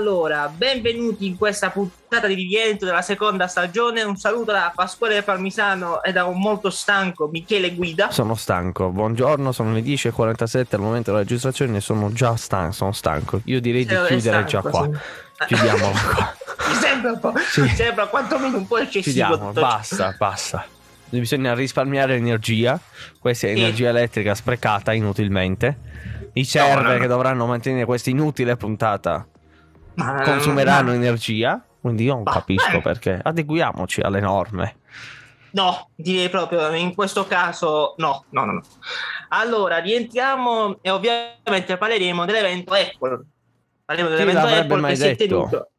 Allora, benvenuti in questa puntata di rientro della seconda stagione. Un saluto da Pasquale Parmisano e da un molto stanco Michele Guida. Sono stanco, buongiorno, sono le 10.47 al momento della registrazione e sono già stanco, sono stanco. Io direi di chiudere già stanco, qua. sì. Chiudiamolo qua. Mi sembra un po', Sì. mi sembra quantomeno un po' eccessivo. Chiudiamo, basta, basta. Bisogna risparmiare energia. Questa è Sì. energia elettrica sprecata inutilmente. I server no, no. che dovranno mantenere questa inutile puntata Ma- consumeranno ma- energia. Quindi io non Ma- capisco eh. perché. Adeguiamoci alle norme. No, direi proprio in questo caso no, no, no. no. Allora, rientriamo e ovviamente parleremo dell'evento Apple. Parleremo Chi dell'evento Apple che si è tenuto.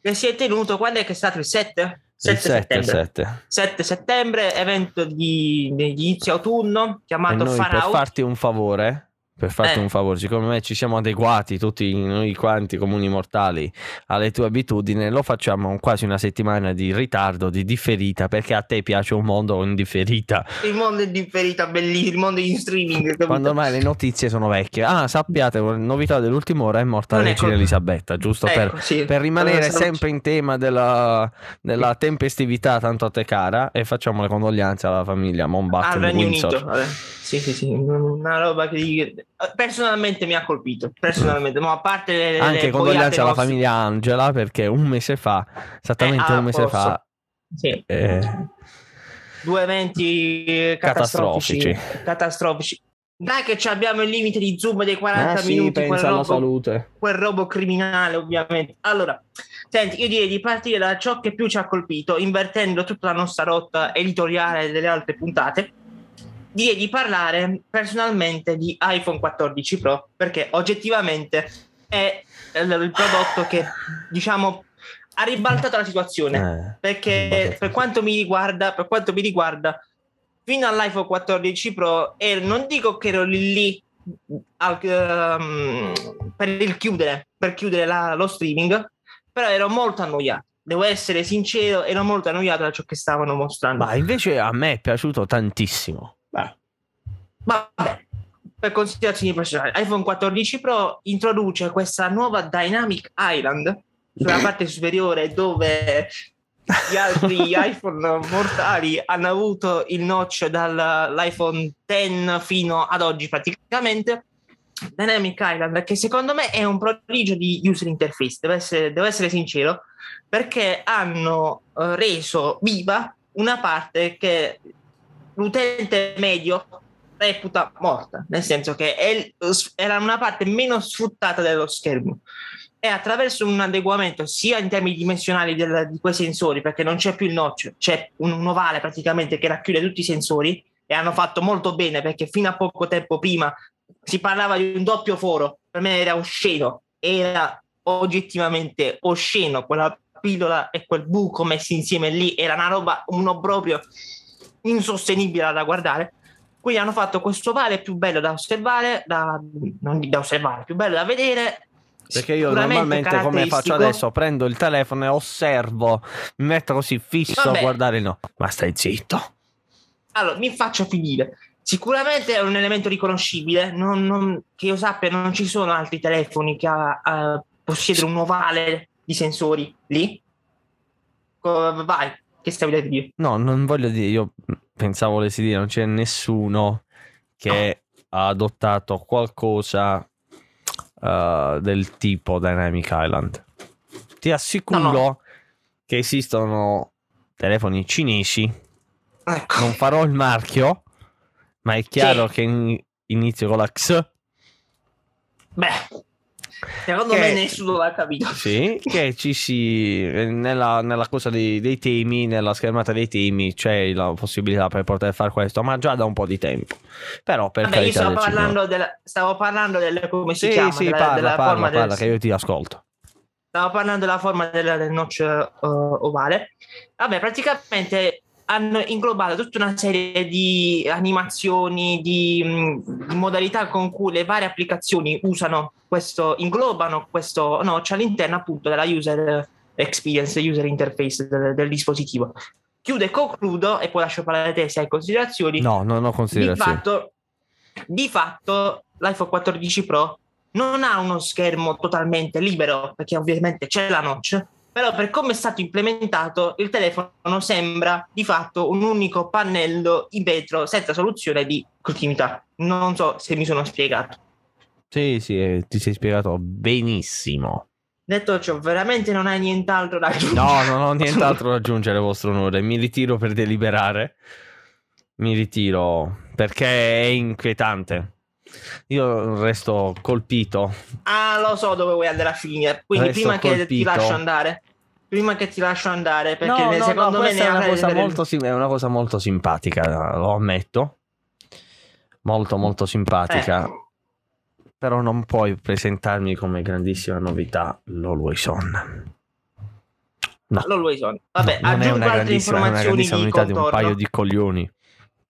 Che si è tenuto, quando è che è stato il 7? Il 7, settembre. 7. 7 settembre, evento di, di inizio autunno chiamato noi Far per farti un favore, per farti Eh. un favore, siccome me ci siamo adeguati tutti noi quanti comuni mortali alle tue abitudini, lo facciamo con quasi una settimana di ritardo, di differita, perché a te piace un mondo in differita. Il mondo è differita, bellissimo, il mondo in streaming. capito? Quando ormai le notizie sono vecchie. Ah, sappiate, novità dell'ultima ora è morta Non è Regina colpa- Elisabetta, giusto per, Ecco, sì. per rimanere sempre in tema della, della tempestività tanto a te cara e facciamo le condoglianze alla famiglia Monbatten Regno Windsor. Unito. vabbè. Sì, sì, sì, una roba che personalmente mi ha colpito. Personalmente, ma a parte le, Anche condoglianze alla nostre- famiglia Angela perché un mese fa, esattamente Eh, ah, un mese fa, Sì. eh, Due eventi catastrofici. Catastrofici. Catastrofici. Dai che abbiamo il limite di zoom dei 40 ah, sì, minuti, quel pensa alla robo, salute. quel robo criminale ovviamente. Allora, senti, io direi di partire da ciò che più ci ha colpito, invertendo tutta la nostra rotta editoriale delle altre puntate. Di parlare personalmente di iPhone 14 Pro, perché oggettivamente è il il prodotto che, diciamo, ha ribaltato la situazione Eh, perché per quanto mi riguarda, per quanto mi riguarda, fino all'iPhone 14 Pro, ero- non dico che ero lì, lì al- ehm, per il chiudere, per chiudere la- lo streaming, però ero molto annoiato. Devo essere sincero, ero molto annoiato da ciò che stavano mostrando. Ma invece a me è piaciuto tantissimo. Vabbè, per considerazioni personali, iPhone 14 Pro introduce questa nuova Dynamic Island sulla parte superiore dove gli altri iPhone mortali hanno avuto il notch dall'iPhone 10 fino ad oggi praticamente. Dynamic Island che secondo me è un prodigio di user interface, devo essere, devo essere sincero, perché hanno eh, reso viva una parte che l'utente medio reputa morta, nel senso che è- era una parte meno sfruttata dello schermo. E attraverso un adeguamento sia in termini dimensionali del- di quei sensori, perché non c'è più il notch, c'è un, un ovale praticamente che racchiude tutti i sensori e hanno fatto molto bene perché fino a poco tempo prima si parlava di un doppio foro, per me era osceno, era oggettivamente osceno quella pillola e quel buco messi insieme lì, era una roba, un obbrobrio insostenibile da guardare. Quindi hanno fatto questo ovale più bello da osservare, da, non da osservare, più bello da vedere. Perché io normalmente come faccio adesso prendo il telefono e osservo, mi metto così fisso Vabbè. a guardare no. Ma stai zitto. Allora, mi faccio finire. Sicuramente è un elemento riconoscibile, non- non- che io sappia non ci sono altri telefoni che ah, ah, possiedono un ovale di sensori lì. Vai, che stavi a dire? No, non voglio dire, io pensavo volessi dire, non c'è nessuno che ha adottato qualcosa eh, del tipo Dynamic Island. Ti assicuro No, no. che esistono telefoni cinesi, Ecco. non farò il marchio, ma è chiaro Sì. che in- inizio con la X, Beh, secondo Che- me nessuno l'ha capito. sì, che ci si, nella, nella cosa dei, dei temi, nella schermata dei temi c'è la possibilità per poter fare questo, ma già da un po' di tempo. Però per Vabbè, io stavo parlando, della, stavo parlando del come si Sì, chiama, sì, della, parla, della parla, forma parla, del, che io ti ascolto. Stavo parlando della forma del, del notch eh, ovale. Vabbè, praticamente hanno inglobato tutta una serie di animazioni, di, mh, di modalità con cui le varie applicazioni usano questo, inglobano questo notch all'interno appunto della user experience, user interface del, del dispositivo. Chiudo e concludo, e poi lascio parlare a te se hai considerazioni. No, non ho Di considerazioni. fatto, di fatto l'iPhone 14 Pro non ha uno schermo totalmente libero, perché ovviamente c'è la notch, però per come è stato implementato il telefono sembra di fatto un unico pannello in vetro senza soluzione di continuità. Non so se mi sono spiegato. Sì, sì, eh, ti sei spiegato benissimo. Detto ciò, veramente non hai nient'altro da aggiungere. No, non ho nient'altro da aggiungere, vostro onore. Mi ritiro per deliberare. Mi ritiro perché è inquietante. Io resto colpito. Ah, lo so dove vuoi andare a finire. Quindi Resto prima che ti colpito. lascio andare, prima che ti lascio andare, perché No, no, secondo no, me è una, cosa molto, è una cosa molto simpatica, lo ammetto. Molto, molto simpatica. Eh, Però non puoi presentarmi come grandissima novità On. No, On. Vabbè, non è aggiungo altre informazioni di novità di un paio di coglioni.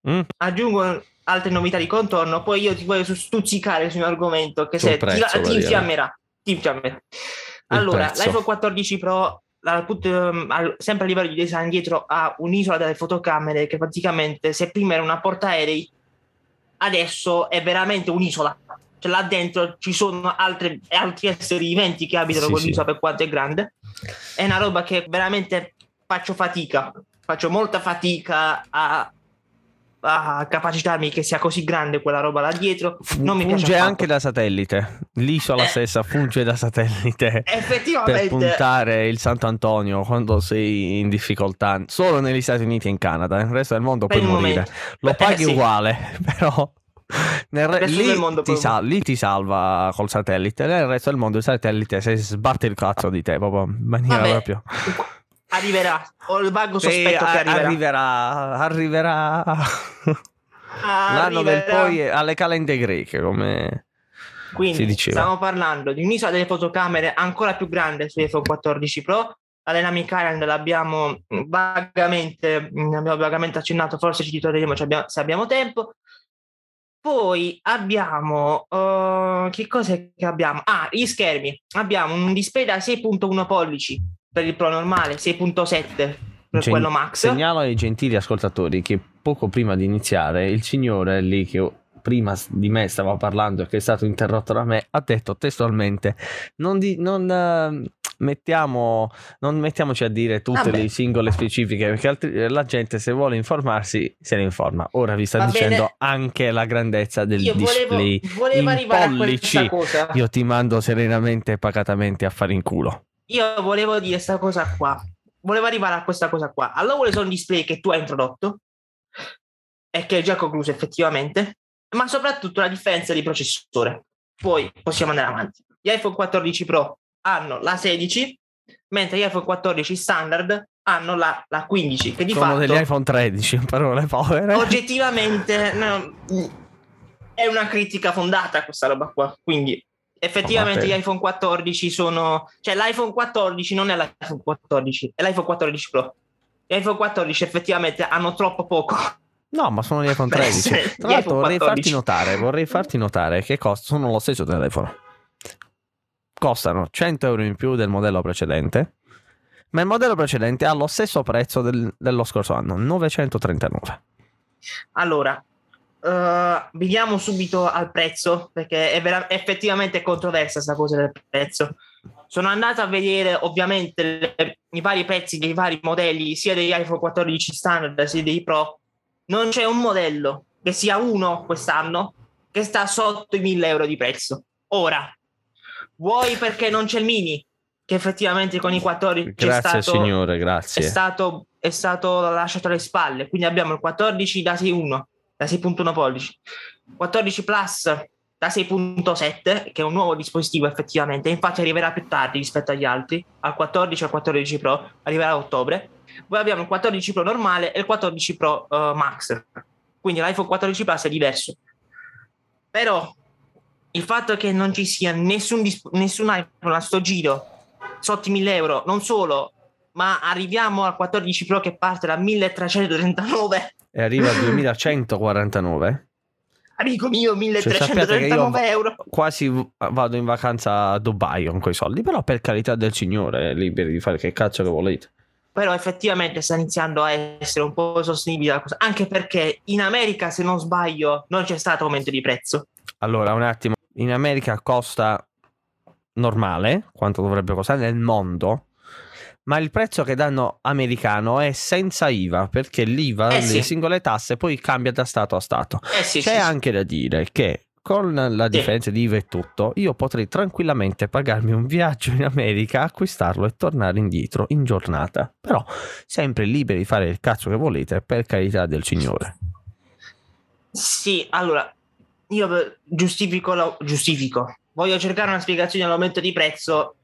Mm? Aggiungo altre novità di contorno, poi io ti voglio stuzzicare su un argomento che Sul se ti, prezzo, ti voglio infiammerà. Ti infiammerà. Allora, l'iPhone 14 Pro, dal punto- ehm, sempre a livello di design dietro, ha un'isola delle fotocamere che praticamente se prima era una portaerei, adesso è veramente un'isola. Cioè là dentro ci sono altre- altri esseri viventi che abitano Sì, quell'isola sì. per quanto è grande. È una roba che veramente faccio fatica, faccio molta fatica a, a capacitarmi che sia così grande quella roba là dietro. Non mi funge anche da satellite. L'isola Eh. stessa funge da satellite. per Effettivamente, puntare il Santo Antonio quando sei in difficoltà solo negli Stati Uniti e in Canada nel resto del mondo per puoi morire momento. lo Eh, paghi sì. uguale però nel re- lì, mondo ti sal- lì ti salva col satellite nel resto del mondo il satellite si sbatte il cazzo di te proprio in maniera Vabbè, proprio arriverà. Ho il vago Sì, sospetto che a- arriverà. arriverà arriverà l'anno del Arriverà. poi è alle calende greche come si Quindi diceva. stiamo parlando di un'isola delle fotocamere ancora più grande su iPhone 14 Pro. La Dynamic Island l'abbiamo vagamente, mh, abbiamo vagamente accennato, forse ci ritorneremo se abbiamo, se abbiamo tempo. Poi abbiamo uh, che cos'è che abbiamo? Ah, gli schermi. Abbiamo un display da 6.1 pollici per il Pro normale, 6.7 per Gen- quello Max. Segnalo ai gentili ascoltatori che poco prima di iniziare il signore lì che prima di me stava parlando e che è stato interrotto da me ha detto testualmente non, di- non, eh, mettiamo, non mettiamoci a dire tutte Vabbè. le singole specifiche perché altri- la gente se vuole informarsi se ne informa. Ora vi sta Va dicendo bene. anche la grandezza del Io volevo, display. volevo in arrivare a pollici. Io ti mando serenamente e pacatamente a fare in culo. Io volevo dire questa cosa qua. Volevo arrivare a questa cosa qua. Allora, quali sono display che tu hai introdotto e che è già concluso effettivamente, ma soprattutto la differenza di processore. Poi possiamo andare avanti. Gli iPhone 14 Pro hanno la 16, mentre gli iPhone 14 standard hanno la, la 15, che di Sono fatto degli iPhone 13, in parole povere. oggettivamente no, è una critica fondata questa roba qua. Quindi effettivamente gli iPhone 14 sono... Cioè l'iPhone 14 non è l'iPhone 14, è l'iPhone 14 Pro. Gli iPhone 14 effettivamente hanno troppo poco. No, ma sono gli iPhone Beh, 13. sì, Tra l'altro vorrei 14. farti notare, vorrei farti notare che costano lo stesso telefono. Costano 100 euro in più del modello precedente, ma il modello precedente ha lo stesso prezzo del- dello scorso anno, 939. Allora, eh, veniamo subito al prezzo, perché è vera- effettivamente controversa questa cosa del prezzo. Sono andato a vedere ovviamente le- i vari prezzi dei vari modelli, sia degli iPhone 14 standard sia dei Pro. Non c'è un modello che sia uno quest'anno che sta sotto i 1000 euro di prezzo. Ora, vuoi perché non c'è il mini, che effettivamente con i 14 è Grazie stato signore, è grazie. stato, è stato lasciato alle spalle. Quindi abbiamo il 14 da 6.1, da 6.1 pollici, 14 Plus da 6.7, che è un nuovo dispositivo effettivamente, infatti arriverà più tardi rispetto agli altri, al 14 e al 14 Pro, arriverà a ottobre. Poi abbiamo il 14 Pro normale e il 14 Pro eh, Max. Quindi l'iPhone 14 Plus è diverso. Però il fatto che non ci sia nessun, dis- nessun iPhone a sto giro sotto i 1000 euro, non solo, ma arriviamo al 14 Pro che parte da 1339. E arriva a 2149. Amico mio, Cioè, sappiate che io 1339 euro. quasi vado in vacanza a Dubai con quei soldi, però per carità del signore, liberi di fare che cazzo che volete. Però effettivamente sta iniziando a essere un po' sostenibile la cosa, anche perché in America, se non sbaglio, non c'è stato aumento di prezzo. Allora, un attimo, in America costa normale, quanto dovrebbe costare nel mondo, ma il prezzo che danno americano è senza IVA, perché l'IVA, Eh le sì. singole tasse, poi cambia da stato a stato. Eh sì, C'è sì, anche da dire che con la differenza di IVA e tutto, io potrei tranquillamente pagarmi un viaggio in America, acquistarlo e tornare indietro in giornata. Però sempre liberi di fare il cazzo che volete, per carità del Signore. Sì, allora, io giustifico, la- giustifico. Voglio cercare una spiegazione all'aumento di prezzo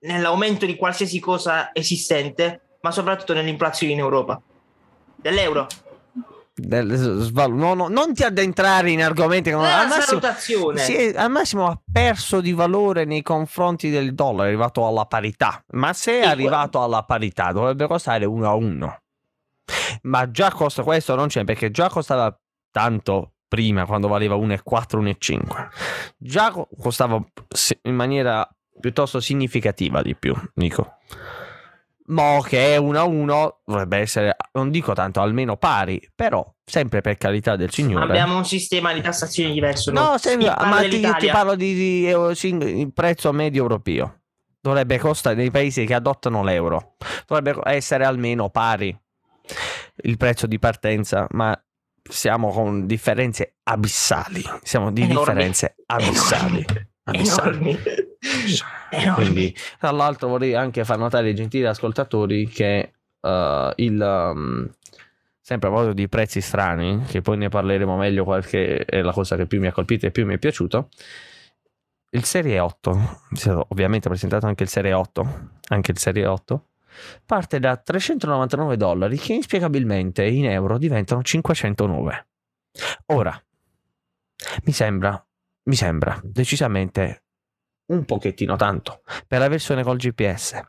nell'aumento di qualsiasi cosa esistente, ma soprattutto nell'inflazione in Europa. Dell'euro. Del- sval- no, no, non ti addentrare in argomenti che non- Una al massimo, al massimo ha perso di valore nei confronti del dollaro, è arrivato alla parità. Ma se è arrivato alla parità dovrebbe costare 1 a 1. Ma già costa questo non c'è perché già costava tanto prima quando valeva 1,4 1,5. Già co- costava in maniera piuttosto significativa di più, dico. Mo che è 1 a 1 dovrebbe essere, non dico tanto, almeno pari, però sempre per carità del Signore. Abbiamo un sistema di tassazione diverso. No, no? sembra, ma ti, ti parlo di, di euro- il prezzo medio europeo. Dovrebbe costare nei paesi che adottano l'euro. Dovrebbe essere almeno pari il prezzo di partenza, ma siamo con differenze abissali. Siamo di Enormi. differenze abissali. abissali. Enormi. Enormi. Quindi, tra l'altro, vorrei anche far notare ai gentili ascoltatori che eh, il. um, sempre a proposito di prezzi strani, che poi ne parleremo meglio, qualche è la cosa che più mi ha colpito e più mi è piaciuto. Il Serie 8, si è ovviamente presentato anche il Serie 8, anche il Serie 8, parte da 399 dollari che inspiegabilmente in euro diventano 509. Ora, mi sembra, mi sembra decisamente un pochettino tanto per la versione col GPS.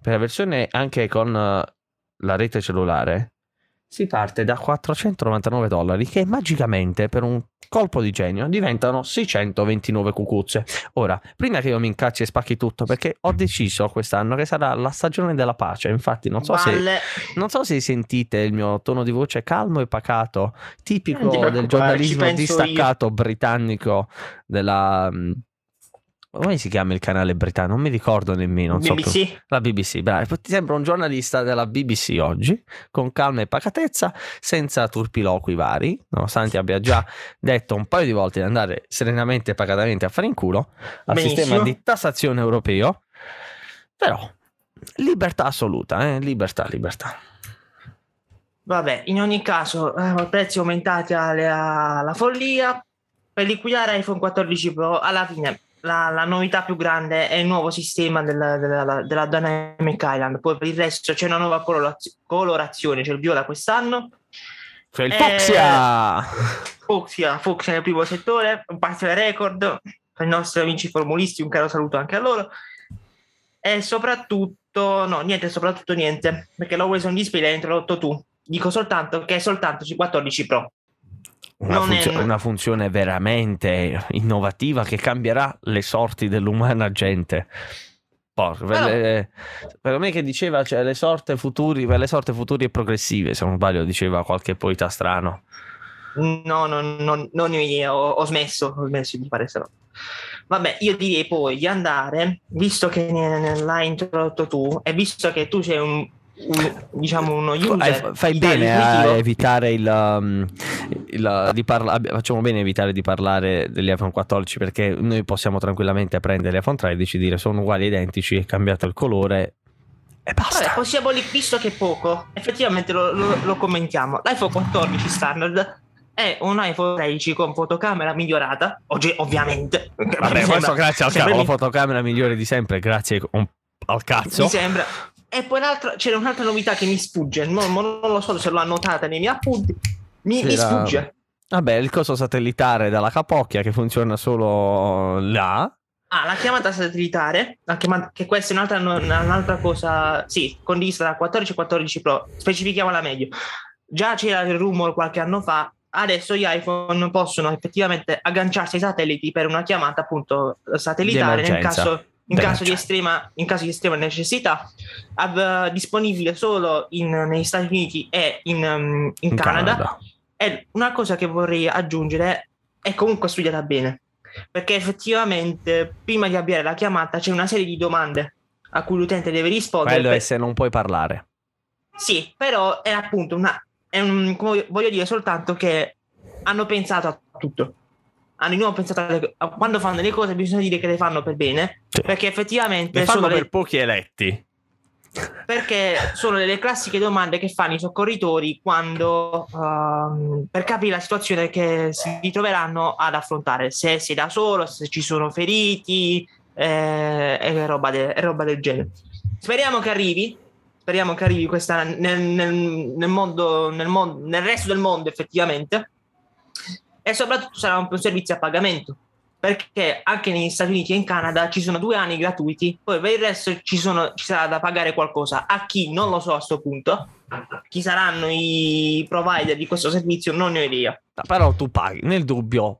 Per la versione anche con eh, la rete cellulare si parte da 499 dollari che magicamente per un colpo di genio diventano 629 cucuzze. Ora, prima che io mi incacci e spacchi tutto, perché ho deciso quest'anno che sarà la stagione della pace. Infatti, non so se non so se sentite il mio tono di voce calmo e pacato, tipico del giornalismo distaccato britannico della... Come si chiama il canale britannico? Non mi ricordo nemmeno. Non so. BBC. La BBC, bravo. Ti sembra un giornalista della BBC oggi, con calma e pacatezza, senza turpiloqui vari, nonostante abbia già detto un paio di volte di andare serenamente e pacatamente a fare in culo al Benissimo. sistema di tassazione europeo. Però, libertà assoluta, eh? libertà, libertà. Vabbè, in ogni caso, eh, prezzi aumentati alle- alla follia. Per liquidare iPhone 14 Pro, alla fine la, la novità più grande è il nuovo sistema della, della- della Dynamic Island. Poi per il resto c'è una nuova colorazio- colorazione, c'è il viola quest'anno. Cioè il Eh, Foxia! Fucsia nel primo settore, un parziale record per i nostri amici formulisti, un caro saluto anche a loro. E soprattutto, no, niente, soprattutto niente, perché l'Always on Display l'hai introdotto tu. Dico soltanto che è soltanto su 14 Pro. Una, non è- funzio- una funzione veramente innovativa che cambierà le sorti dell'umana gente. Porca, per, le- per me che diceva cioè, le sorte futuri, per le sorte futuri e progressive, se non sbaglio, diceva qualche poeta strano. No, no, no, non ho idea, ho, smesso, ho smesso di fare questo. Vabbè, io direi poi di andare, visto che l'hai introdotto tu, e visto che tu sei un- diciamo uno user fai bene a evitare il, um, il- di parla- facciamo bene a evitare di parlare degli iPhone 14 perché noi possiamo tranquillamente prendere l'iPhone 13 dire sono uguali identici è cambiato il colore e basta Vabbè, possiamo, li- visto che poco, effettivamente lo, lo- lo commentiamo. L'iPhone 14 standard è un iPhone 13 con fotocamera migliorata, oggi, ovviamente. Vabbè, questo grazie al cavolo, fotocamera migliore di sempre, grazie un- al cazzo. Mi sembra. E poi un'altra, c'era un'altra novità che mi sfugge, non, non lo so se l'ho annotata nei miei appunti, mi, mi sfugge. Vabbè, il coso satellitare dalla capocchia che funziona solo là. Ah, la chiamata satellitare, la chiamata- che questa è un'altra, un'altra cosa, sì, condivisa da 14 e 14 Pro, specifichiamola meglio. Già c'era il rumor qualche anno fa, adesso gli iPhone possono effettivamente agganciarsi ai satelliti per una chiamata appunto satellitare nel caso, in caso, di D'emergenza. estrema, in caso di estrema necessità, Ab- disponibile solo in- negli Stati Uniti e in, um, in Canada. Canada. E una cosa che vorrei aggiungere è comunque studiata bene. perché effettivamente prima di avviare la chiamata c'è una serie di domande a cui l'utente deve rispondere. Quello per- è se non puoi parlare. Sì, però è appunto una. È un, voglio dire soltanto che hanno pensato a tutto. Hanno di nuovo pensato alle- quando fanno le cose, bisogna dire che le fanno per bene. Sì. Perché effettivamente Le fanno sono, per le, pochi eletti. perché sono le classiche domande che fanno i soccorritori quando ehm, per capire la situazione che si ritroveranno ad affrontare, se sei da solo, se ci sono feriti eh, e roba, de- roba del genere. Speriamo che arrivi. Speriamo che arrivi questa nel, nel- nel mondo, nel, mon- nel resto del mondo, effettivamente. E soprattutto sarà un, servizio a pagamento. Perché anche negli Stati Uniti e in Canada ci sono due anni gratuiti, poi per il resto ci, sono- ci sarà da pagare qualcosa. A chi non lo so a questo punto, chi saranno i provider di questo servizio, non ne ho idea. Però tu paghi, nel dubbio.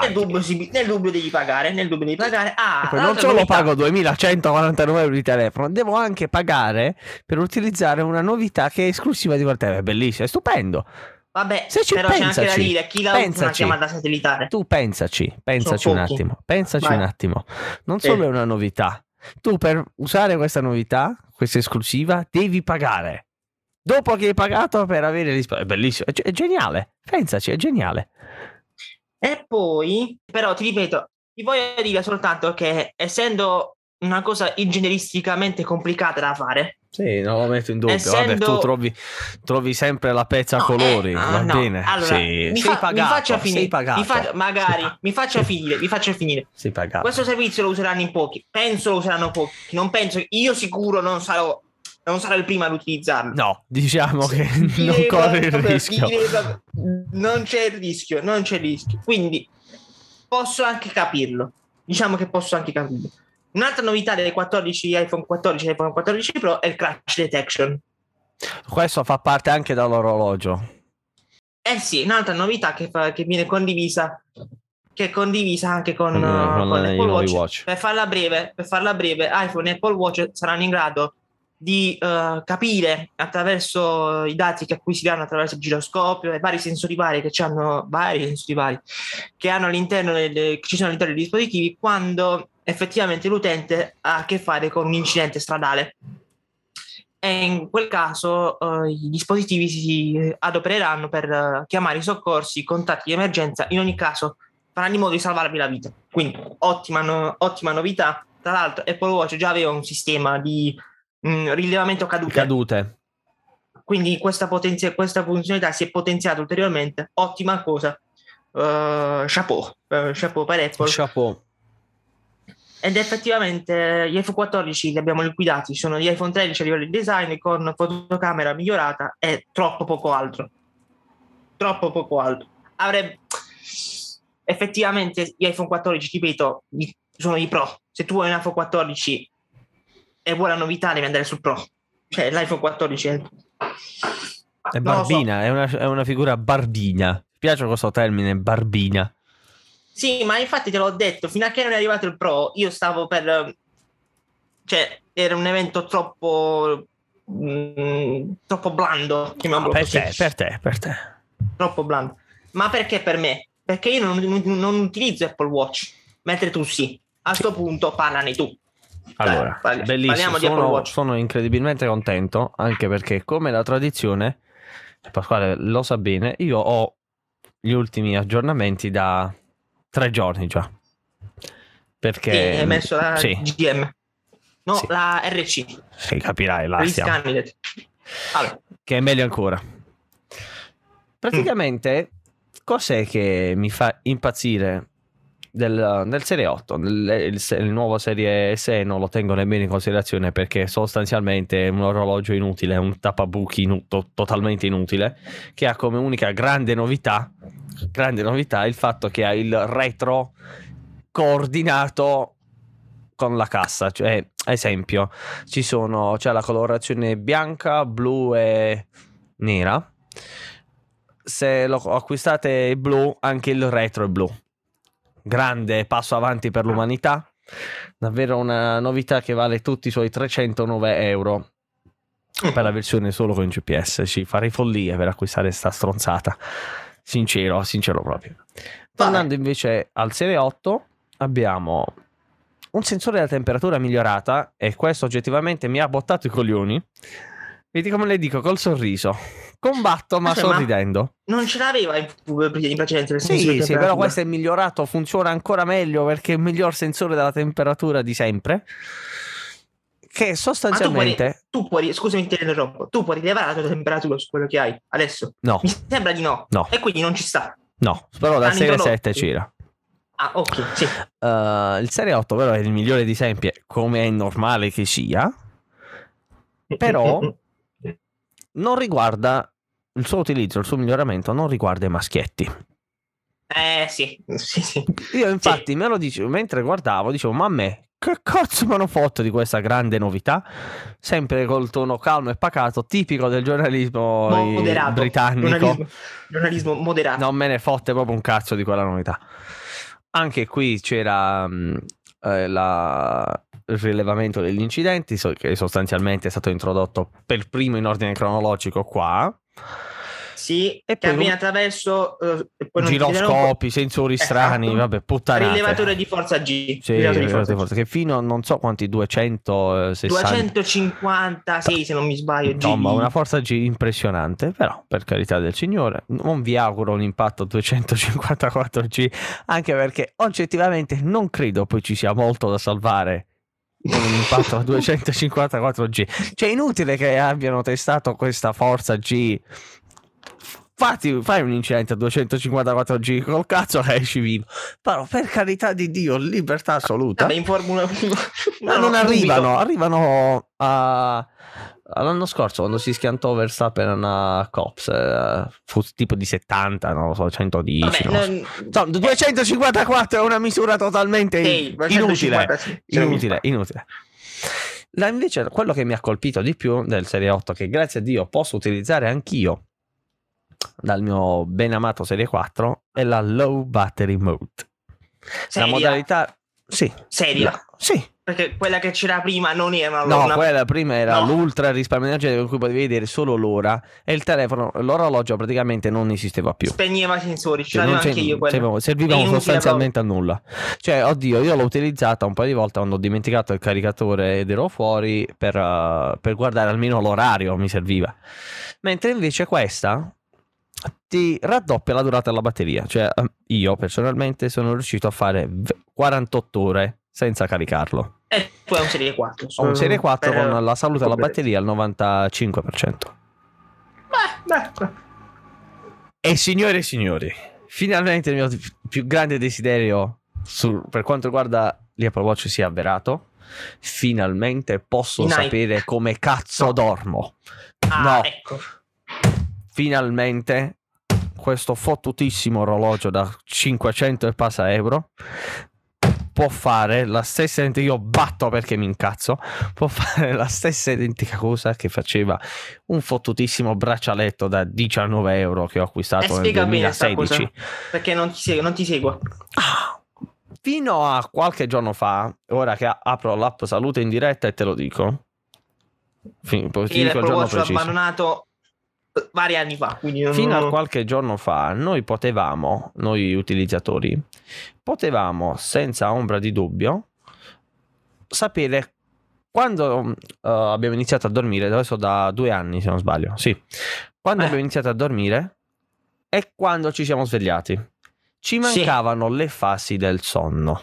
Nel dubbio, si- nel dubbio devi pagare, nel dubbio devi pagare. Ah, non solo novità- pago 2149 euro di telefono, devo anche pagare per utilizzare una novità che è esclusiva di telefono. È bellissimo, è stupendo. Vabbè, Se ci però c'è anche da pensaci, dire chi la usa una pensaci. chiamata satellitare. Tu pensaci, pensaci un attimo, pensaci Vai. un attimo. Non Sì. solo è una novità, tu per usare questa novità, questa esclusiva, devi pagare. Dopo che hai pagato per avere risposta, è bellissimo, è, è geniale. Pensaci, è geniale. E poi, però, ti ripeto, ti voglio dire soltanto che essendo una cosa ingegneristicamente complicata da fare, Sì, non lo metto in dubbio. Vabbè, Essendo- tu trovi, trovi sempre la pezza a No, colori, eh, va no, bene. Allora, sì, mi, sei fa- mi pagato, faccia finire. mi fa- magari mi faccia finire, mi faccia finire. Questo servizio lo useranno in pochi. Penso lo useranno pochi. Non penso, io sicuro non sarò, non sarò il primo ad utilizzarlo. No, diciamo che non Direi corre il rischio. direi non c'è il rischio, non c'è il rischio. Quindi posso anche capirlo. Diciamo che posso anche capirlo. Un'altra novità delle 14 iPhone 14 e iPhone 14 Pro è il crash detection. Questo fa parte anche dall'orologio. Eh sì, un'altra novità che, fa- che viene condivisa che è condivisa anche con, uh, con con Apple Watch. watch. Per farla breve, per farla breve, iPhone e Apple Watch saranno in grado di uh, capire attraverso i dati che acquisiranno attraverso il giroscopio e vari sensori vari che hanno vari sensori vari che hanno all'interno del- che ci sono all'interno dei dispositivi quando effettivamente l'utente ha a che fare con un incidente stradale e in quel caso eh, i dispositivi si adopereranno per eh, chiamare i soccorsi, i contatti di emergenza, in ogni caso faranno in modo di salvarvi la vita. Quindi ottima, no- ottima novità. Tra l'altro Apple Watch già aveva un sistema di mh, rilevamento cadute, Cadute. quindi questa, potenzia- questa funzionalità si è potenziata ulteriormente. Ottima cosa. Eh, chapeau, Eh, chapeau per Apple. Chapeau. Ed effettivamente gli iPhone 14 li abbiamo liquidati, sono gli iPhone 13 a livello di design con fotocamera migliorata e troppo poco altro. Troppo poco altro. Avrebbe... Effettivamente gli iPhone 14, ti ripeto, sono i Pro. Se tu hai un iPhone 14 e vuoi la novità devi andare sul Pro. Cioè l'iPhone 14 è... È lo so. barbina, è, una, è una figura barbina. Mi piace questo termine, barbina. Sì, ma infatti te l'ho detto, fino a che non è arrivato il Pro, io stavo per... Cioè, era un evento troppo... mm, troppo blando, chiamiamolo per così. te, per te, per te. Troppo blando. Ma perché per me? Perché io non, non- non utilizzo Apple Watch, mentre tu sì. A questo punto parlane tu. Allora, Dai, bellissimo. parliamo di Apple Sono, Watch. sono incredibilmente contento, anche perché come la tradizione, Pasquale lo sa bene, io ho gli ultimi aggiornamenti da tre giorni già. Perché... Sì, hai messo la Sì, GM. No, Sì. la RC. sì, capirai. Allora, che è meglio ancora. Praticamente, cos'è che mi fa impazzire del, del Serie 8? Il, il- il nuovo Serie 6 non lo tengo nemmeno in considerazione perché sostanzialmente è un orologio inutile, un tappabuchi inu- to- totalmente inutile, che ha come unica grande novità, grande novità il fatto che ha il retro coordinato con la cassa, cioè esempio ci sono c'è la colorazione bianca, blu e nera. Se lo acquistate blu, anche il retro è blu. Grande passo avanti per l'umanità. Davvero una novità che vale tutti i suoi 309 euro per la versione solo con GPS. Ci farei follie per acquistare sta stronzata. Sincero, sincero proprio. Tornando invece al Serie 8, abbiamo un sensore della temperatura migliorata e questo oggettivamente mi ha bottato i coglioni. Vedi come le dico col sorriso. Combatto ma Aspetta, ma- sorridendo. Non ce l'aveva in, in precedenza. Sì, sì, però questo è migliorato, funziona ancora meglio perché è il miglior sensore della temperatura di sempre. Che Ma tu puoi, sostanzialmente... tu puoi, scusami, ti interrompo. Tu puoi rilevare la tua temperatura su quello che hai adesso? No, Mi sembra di no. No. E quindi non ci sta. no, però dal Serie introdotto. 7 c'era. Ah, ok, sì. Uh, il Serie 8 però è il migliore di sempre, come è normale che sia. Però- Non riguarda il suo utilizzo, il suo miglioramento non riguarda i maschietti. Eh, sì, sì, sì. Io infatti me lo dicevo mentre guardavo, dicevo, ma a me che cazzo mi hanno fatto di questa grande novità? Sempre col tono calmo e pacato, tipico del giornalismo eh, Moderato. britannico. Giornalismo, giornalismo moderato. Non me ne fotte proprio un cazzo di quella novità. Anche qui c'era mh, eh, la- il rilevamento degli incidenti, che sostanzialmente è stato introdotto per primo in ordine cronologico qua. Sì, E che poi attraverso eh, poi Giroscopi, sensori Esatto. strani, vabbè, puttanate. rilevatore di forza G. Sì, rilevatore di forza forza, che fino a non so quanti 260 256 se non mi sbaglio. Insomma, G. una forza G impressionante, però per carità del Signore, non vi auguro un impatto 254G, anche perché oggettivamente non credo poi ci sia molto da salvare con un impatto a 254G. Cioè, è inutile che abbiano testato questa forza G. Fatti, fai un incidente a 254G col cazzo che esci vivo. Però, per carità di Dio, libertà assoluta. Vabbè, in Formula 1 Ma non arrivano, arrivano a... L'anno scorso quando si schiantò Verstappen a Cops eh, fu tipo di 70, non lo so, 110. Vabbè, non Insomma, 254 è una misura totalmente sì, inutile. 250, sì, se non mi Inutile, inutile. La- invece quello che mi ha colpito di più del Serie 8, che grazie a Dio posso utilizzare anch'io dal mio ben amato Serie 4, è la low battery mode. Seria? La modalità... Sì. Seria? La- sì, Perché quella che c'era prima non era No, una... quella prima era No. l'ultra risparmio energetico in cui potevi vedere solo l'ora e il telefono, l'orologio praticamente non esisteva più. Spegneva i sensori, ce Cioè, l'avevo anche io quella. inutile sostanzialmente a nulla. Cioè, oddio, io l'ho utilizzata un paio di volte quando ho dimenticato il caricatore ed ero fuori per, uh, per guardare almeno l'orario mi serviva. Mentre invece questa ti raddoppia la durata della batteria. Cioè, ehm, io personalmente sono riuscito a fare v- 48 ore senza caricarlo. E poi è un serie 4. Ho un Serie 4 per- con la salute della batteria al 95%. Beh, beh, E signore e signori, finalmente il mio più grande desiderio su- per quanto riguarda gli Apple Watch si è avverato. Finalmente posso Nike. sapere come cazzo dormo. ah, No. ecco. Finalmente questo fottutissimo orologio da 500 e passa euro può fare la stessa identica io batto perché mi incazzo può fare la stessa identica cosa che faceva un fottutissimo braccialetto da 19 euro che ho acquistato Eh, nel spiega bene sta 2016 Perché non ti, seguo, non ti seguo. Ah, fino a qualche giorno fa ora che apro l'app salute in diretta e te lo dico. Fin- ti dico il giorno preciso. abbandonato vari anni fa. Quindi non- Fino a qualche giorno fa noi potevamo, noi utilizzatori, potevamo senza ombra di dubbio sapere quando eh, abbiamo iniziato a dormire, adesso da due anni se non sbaglio, sì, quando Eh. abbiamo iniziato a dormire e quando ci siamo svegliati. Ci Sì. mancavano le fasi del sonno.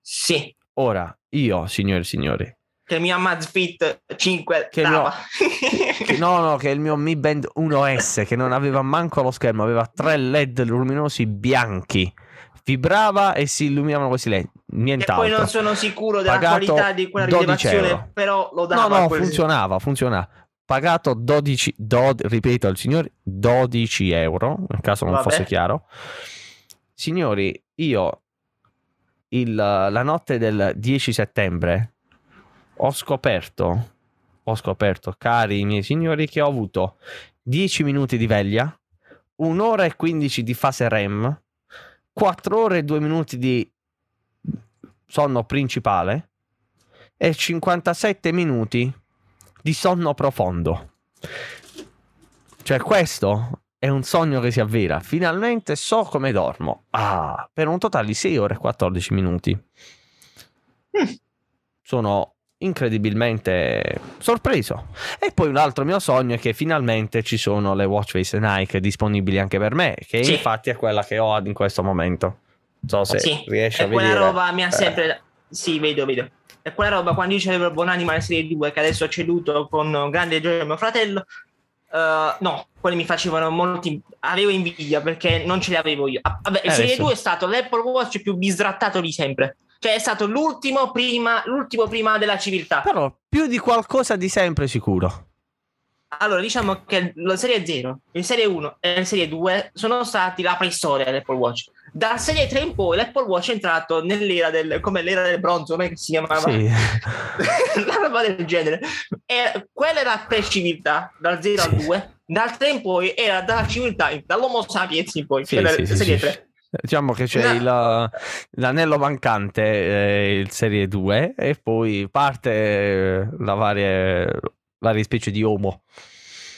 Sì. Ora, io, signori e signori, Che il mio Amazfit 5 Che dava. che- no, no, che il mio Mi Band 1S che non aveva manco lo schermo, aveva tre LED luminosi bianchi. Vibrava e si illuminavano così lei. E Nient'altro. poi non sono sicuro della Pagato qualità di quella 12 rilevazione, però lo No, dava. no, quel- funzionava, funzionava. Pagato 12, do- ripeto al signore, 12 euro, nel caso non Vabbè. fosse chiaro. Signori, io il- la notte del 10 settembre ho scoperto, ho scoperto, cari miei signori, che ho avuto 10 minuti di veglia, un'ora e 15 di fase REM, 4 ore e 2 minuti di sonno principale e 57 minuti di sonno profondo. Cioè questo è un sogno che si avvera. Finalmente so come dormo. Ah, per un totale di 6 ore e 14 minuti. Mm. Sono incredibilmente sorpreso. E poi un altro mio sogno è che finalmente ci sono le watch face Nike disponibili anche per me, che Sì. infatti è quella che ho in questo momento. Non so se Sì, riesci a e quella vedere. roba mi ha Eh. sempre. Sì, vedo, vedo. E quella roba quando io c'avevo Buonanima nella serie 2, che adesso ho ceduto con grande gioia a mio fratello. eh, no, quelli mi facevano molti. Avevo invidia perché non ce li avevo io. Ah, Vabbè, il Eh, serie adesso- 2 è stato l'Apple Watch più bisrattato di sempre. Cioè, è stato l'ultimo prima, l'ultimo prima della civiltà. Però più di qualcosa di sempre sicuro. Allora, diciamo che la serie 0, il serie 1 e la serie 2 sono stati la preistoria dell'Apple Watch. Da serie 3 in poi l'Apple Watch è entrato nell'era del, come l'era del bronzo, come si chiamava? Sì. la roba del genere. E quella era la pre-civiltà, dal 0 al Sì. 2. Dal 3 in poi era dalla civiltà, dall'Homo sapiens in poi, Sì, sì, serie sì. 3. Diciamo che c'è No. il- l'anello mancante, eh, il serie 2, e poi parte eh, la varie, varie specie di Homo.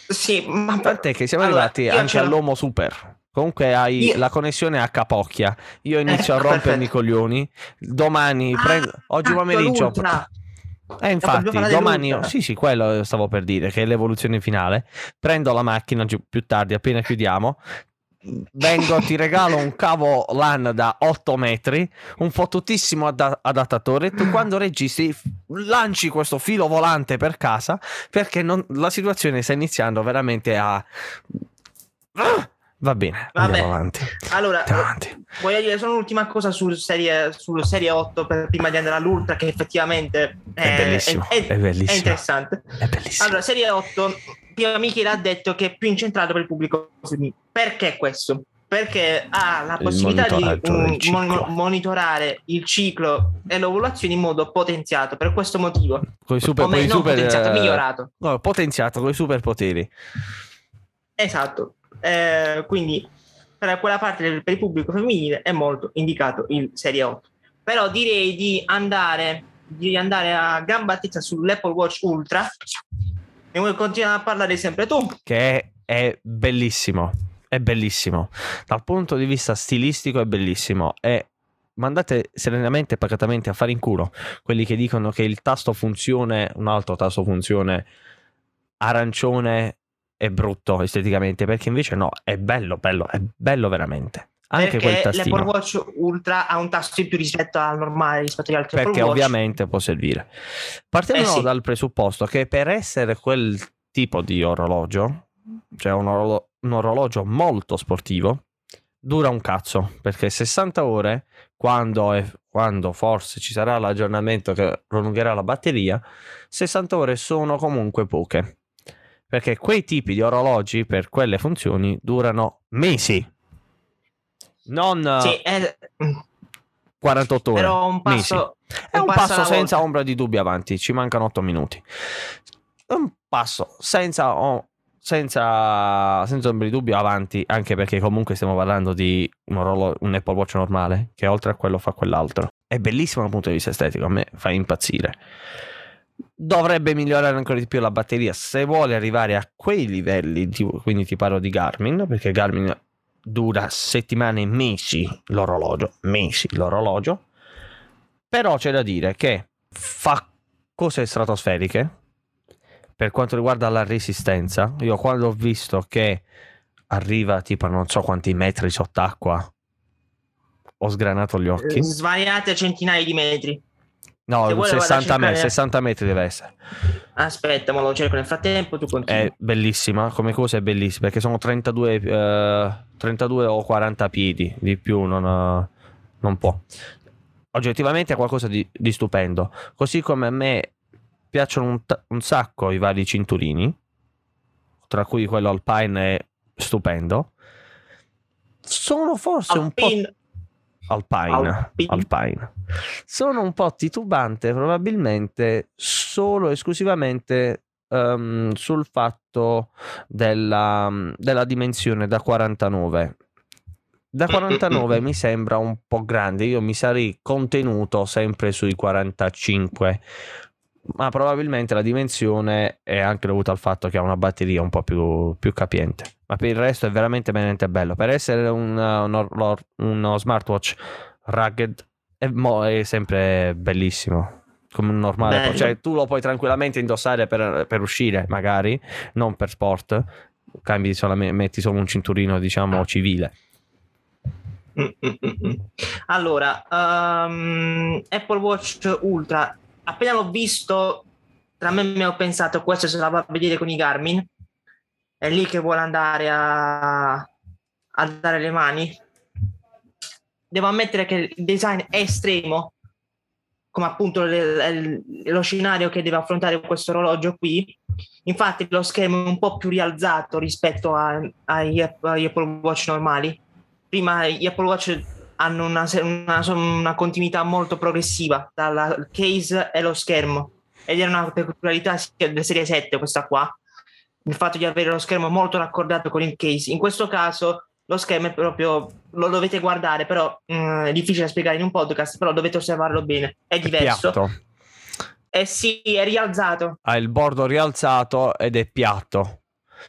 Sì, ma Tant'è che siamo Allora, arrivati io anche all'Homo Super. Comunque hai Io- la connessione a capocchia. Io inizio Eh, a rompermi i coglioni. Domani Ah, prendo. Oggi cazzo, pomeriggio. l'ultra. Eh, infatti, domani. dell'ultra. Sì, sì, quello stavo per dire, che è l'evoluzione finale. Prendo la macchina più tardi, appena chiudiamo. Vengo, ti regalo un cavo LAN da 8 metri, un fottutissimo ada- adattatore. Tu quando registri lanci questo filo volante per casa perché non- la situazione sta iniziando veramente a. Ah! Va bene, Vabbè. avanti. Allora, Andiamo avanti. voglio dire solo un'ultima cosa sul serie, sul serie 8 per, prima di andare all'ultra, che effettivamente È bellissimo, è, è bellissimo. è interessante. È bellissimo. Allora, serie 8, prima Michele ha detto che è più incentrato per il pubblico femminile. Perché questo? Perché ha la Il possibilità di mon- monitorare il ciclo e l'ovulazione in modo potenziato. Per questo motivo, Con i super, o me- coi non super, potenziato, eh, migliorato. no, potenziato con i superpoteri. Esatto. Eh, quindi per quella parte del, per il pubblico femminile è molto indicato il Serie 8. Però direi di andare, di andare a gamba tesa sull'Apple Watch Ultra e vuoi continuare a parlare sempre tu. che è bellissimo, è bellissimo. Dal punto di vista stilistico è bellissimo e mandate serenamente e pacatamente a fare in culo quelli che dicono che il tasto funzione, un altro tasto funzione arancione è brutto esteticamente, perché invece no, è bello, bello, è bello veramente. Anche quel perché l'Apple tastino. Watch Ultra ha un tasto in più rispetto al normale, rispetto agli altri Perché ovviamente può servire. Partiamo Eh sì. dal presupposto che per essere quel tipo di orologio, cioè un, orolo- un orologio molto sportivo, dura un cazzo. Perché 60 ore, quando, è- quando forse ci sarà l'aggiornamento che prolungherà la batteria, 60 ore sono comunque poche. Perché quei tipi di orologi per quelle funzioni durano mesi. Non Sì, eh, è, 48 ore. però un mesi. passo, È un passo alla senza volta. ombra di dubbio avanti, ci mancano 8 minuti. Un passo senza, o- senza, senza ombra di dubbio avanti, anche perché comunque stiamo parlando di un, orolo- un Apple Watch normale, che oltre a quello fa quell'altro. È bellissimo dal punto di vista estetico, a me fa impazzire. Dovrebbe migliorare ancora di più la batteria se vuole arrivare a quei livelli, quindi ti parlo di Garmin, perché Garmin dura settimane, mesi l'orologio, mesi l'orologio. Però c'è da dire che fa cose stratosferiche per quanto riguarda la resistenza. Io quando ho visto che arriva tipo non so quanti metri sott'acqua, ho sgranato gli occhi. svariate centinaia di metri. No, se vuole vado a 60, me- cercare- 60 metri deve essere. Aspetta, ma lo cerco nel frattempo. Tu continui. È bellissima, come cosa è bellissima, perché sono 32, eh, 32 o 40 piedi, di più non, eh, non può. Oggettivamente è qualcosa di, di stupendo, così come a me piacciono un, un sacco i vari cinturini, tra cui quello alpine è stupendo. Sono forse un po' Alpine- alpine, Alpine. Sono un po' titubante probabilmente solo esclusivamente ehm, sul fatto della, della dimensione da 49. Da 49 mi sembra un po' grande, io mi sarei contenuto sempre sui 45 ma probabilmente la dimensione è anche dovuta al fatto che ha una batteria un po' più, più capiente. Ma per il resto è veramente, veramente bello. Per essere un, uno, uno smartwatch rugged è, è sempre bellissimo come un normale. Bello. Cioè, tu lo puoi tranquillamente indossare per, per uscire, magari, non per sport. Cambi solamente, metti solo un cinturino, diciamo, civile. Mm, mm, mm. Allora, ehm, Apple Watch Ultra, appena l'ho visto, tra me me ho pensato questo se la va a vedere con i Garmin, è lì che vuole andare a, a dare le mani. Devo ammettere che il design è estremo, come appunto le- lo scenario che deve affrontare questo orologio qui. Infatti lo schermo è un po' più rialzato rispetto a- agli Apple Watch normali prima gli Apple Watch hanno una, una- una continuità molto progressiva tra il case e lo schermo. Ed è una peculiarità della serie 7 questa qua. Il fatto di avere lo schermo molto raccordato con il case. In questo caso lo schermo è proprio lo dovete guardare però mm, è difficile da spiegare in un podcast però dovete osservarlo bene. È diverso. Piatto. eh sì è rialzato. Ha il bordo rialzato ed è piatto.